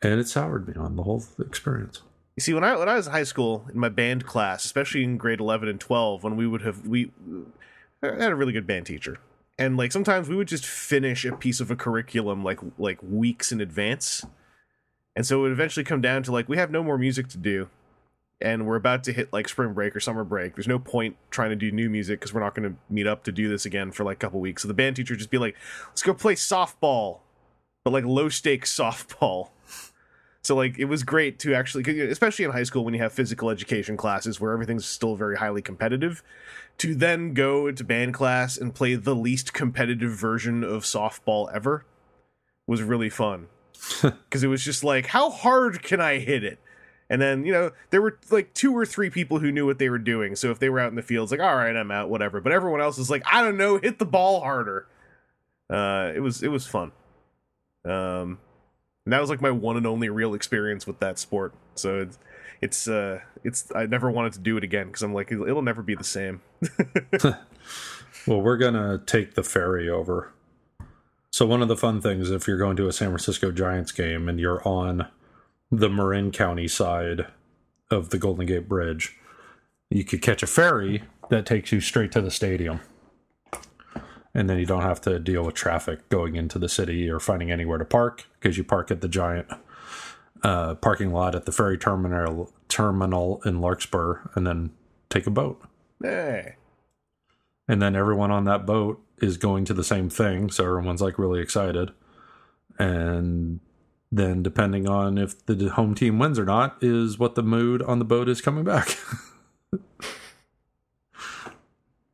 S2: and it soured me on the whole experience.
S1: You see, when I when I was in high school in my band class, especially in grade eleven and twelve, when we would have we had a really good band teacher, and like sometimes we would just finish a piece of a curriculum like like weeks in advance, and so it would eventually come down to like we have no more music to do, and we're about to hit like spring break or summer break. There's no point trying to do new music because we're not going to meet up to do this again for like a couple weeks. So the band teacher would just be like, "Let's go play softball," but like low stakes softball. So like it was great to actually, especially in high school when you have physical education classes where everything's still very highly competitive, to then go into band class and play the least competitive version of softball ever was really fun because it was just like how hard can I hit it? And then you know there were like two or three people who knew what they were doing. So if they were out in the fields, like all right, I'm out, whatever. But everyone else is like, I don't know, hit the ball harder. Uh, it was it was fun. Um, and that was like my one and only real experience with that sport. So it's it's uh it's I never wanted to do it again because I'm like it'll, it'll never be the same.
S2: Well, we're to take the ferry over. So, one of the fun things, if you're going to a San Francisco Giants game and you're on the Marin County side of the Golden Gate Bridge, you could catch a ferry that takes you straight to the stadium. And then you don't have to deal with traffic going into the city or finding anywhere to park because you park at the giant uh, parking lot at the ferry terminal terminal in Larkspur and then take a boat
S1: hey.
S2: and then everyone on that boat is going to the same thing so everyone's like really excited and then depending on if the home team wins or not is what the mood on the boat is coming back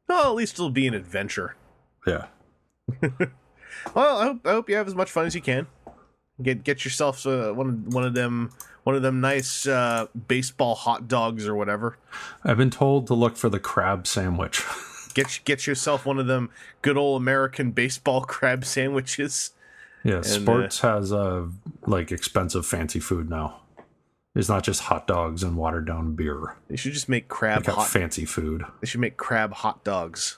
S1: Well, at least it'll be an adventure.
S2: Yeah
S1: Well, I hope I hope you have as much fun as you can. Get get yourself uh, one of- one of them one of them nice uh, baseball hot dogs or whatever.
S2: i've been told to look for the crab sandwich
S1: Get get yourself one of them good old American baseball crab sandwiches.
S2: yeah sports has uh like expensive fancy food now It's not just hot dogs and watered down beer.
S1: They should just make crab hot.
S2: fancy food.
S1: They should make crab hot dogs.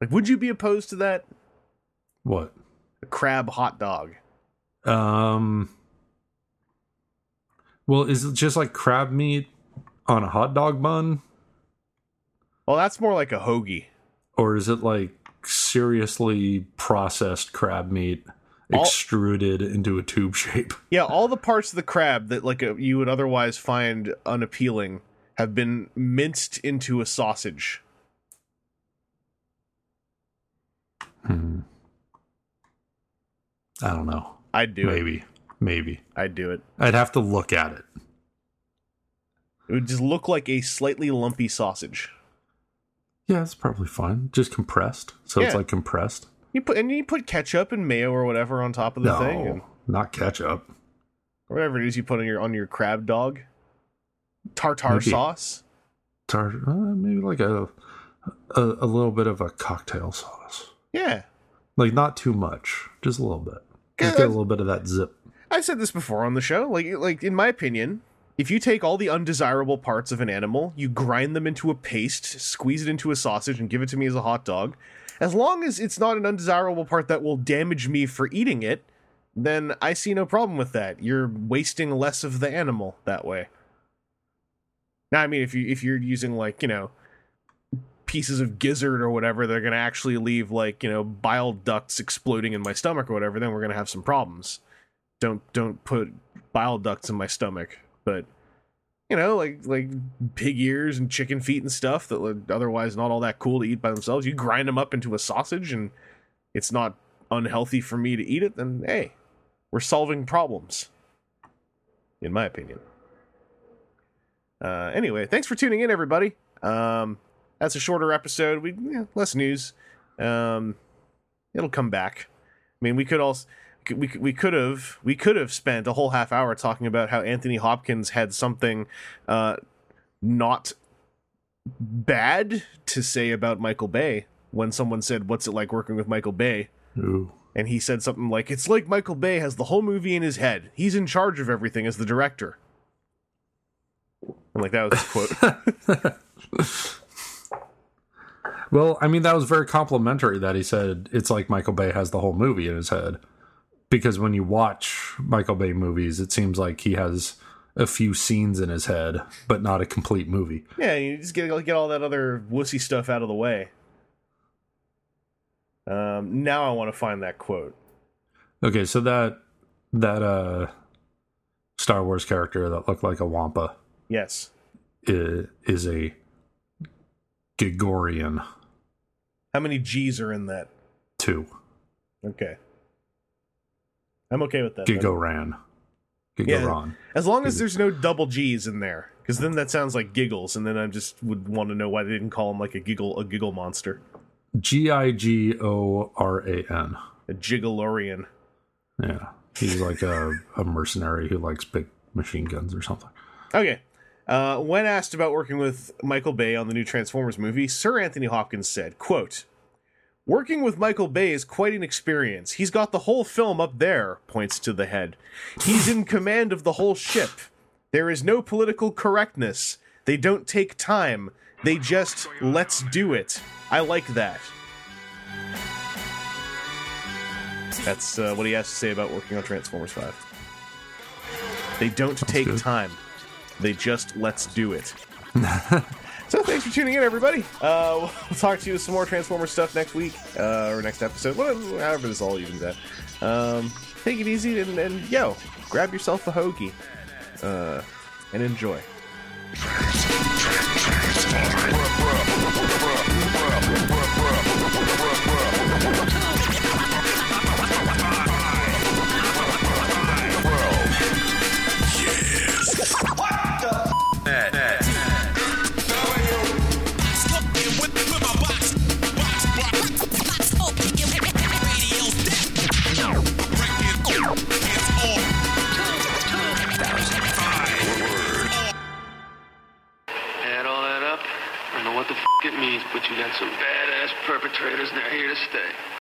S1: Like, would you be opposed to that?
S2: What?
S1: A crab hot dog.
S2: Um. Well, is it just like crab meat on a hot dog bun,
S1: Well, that's more like a hoagie.
S2: or is it like seriously processed crab meat
S1: All-
S2: extruded into a tube shape?
S1: Yeah, all the parts of the crab that like a, you would otherwise find unappealing have been minced into a sausage.
S2: Hmm. I don't know.
S1: I'd do it.
S2: Maybe. Maybe.
S1: I'd do it.
S2: I'd have to look at it.
S1: It would just look like a slightly lumpy sausage.
S2: Yeah, it's probably fine. Just compressed. So it's like compressed.
S1: You put and you put ketchup and mayo or whatever on top of the
S2: no,
S1: thing, and
S2: not ketchup.
S1: whatever it is you put on your on your crab dog. Tartar
S2: Maybe.
S1: sauce.
S2: Tartar, uh, maybe like a, a a little bit of a cocktail sauce.
S1: Yeah,
S2: Like not too much, just a little bit. Just get a little bit of that zip.
S1: I've said this before on the show. Like, like in my opinion, if you take all the undesirable parts of an animal, you grind them into a paste, squeeze it into a sausage, and give it to me as a hot dog, as long as it's not an undesirable part that will damage me for eating it, then I see no problem with that. You're wasting less of the animal that way. Now, I mean, if you if you're using like you know pieces of gizzard or whatever, they're gonna actually leave like you know bile ducts exploding in my stomach or whatever. Then we're gonna have some problems. Don't don't put bile ducts in my stomach but you know like like pig ears and chicken feet and stuff that would otherwise not all that cool to eat by themselves. You grind them up into a sausage and it's not unhealthy for me to eat it then hey we're solving problems in my opinion. Uh anyway thanks for tuning in everybody. Um that's a shorter episode. We yeah, less news. Um it'll come back. I mean we could also we we could have we could have spent a whole half hour talking about how Anthony Hopkins had something uh not bad to say about Michael Bay when someone said what's it like working with Michael Bay?
S2: Ooh.
S1: and he said something like it's like Michael Bay has the whole movie in his head. He's in charge of everything as the director. And like that was his quote
S2: Well, I mean, that was very complimentary that he said it's like Michael Bay has the whole movie in his head. Because when you watch Michael Bay movies, it seems like he has a few scenes in his head, but not a complete movie.
S1: yeah you just get get all that other wussy stuff out of the way um now I want to find that quote
S2: Okay, so that that uh Star Wars character that looked like a Wampa
S1: yes
S2: is, is a Gregorian
S1: how many G's are in that
S2: two.
S1: Okay. I'm okay with that. then.
S2: Gigoran. Gigoran.
S1: As long as there's no double G's in there, because then that sounds like giggles, and then I just would want to know why they didn't call him like a giggle, a giggle monster,
S2: G I G O R A N.
S1: a gigglorian.
S2: Yeah. He's like a, a mercenary who likes big machine guns or something.
S1: Okay. Uh, when asked about working with Michael Bay on the new Transformers movie, Sir Anthony Hopkins said, "Quote: Working with Michael Bay is quite an experience. He's got the whole film up there." Points to the head. He's in command of the whole ship. There is no political correctness. They don't take time. They just let's do it. I like that. That's uh, what he has to say about working on Transformers 5. They don't take
S2: good.
S1: time. They just let's do it. so thanks for tuning in, everybody. Uh, we'll talk to you some more Transformer stuff next week uh, or next episode, whatever, however this all evens out. Um, take it easy and, and yo, grab yourself a hoagie uh, and enjoy.
S3: got some badass perpetrators, and they're here to stay.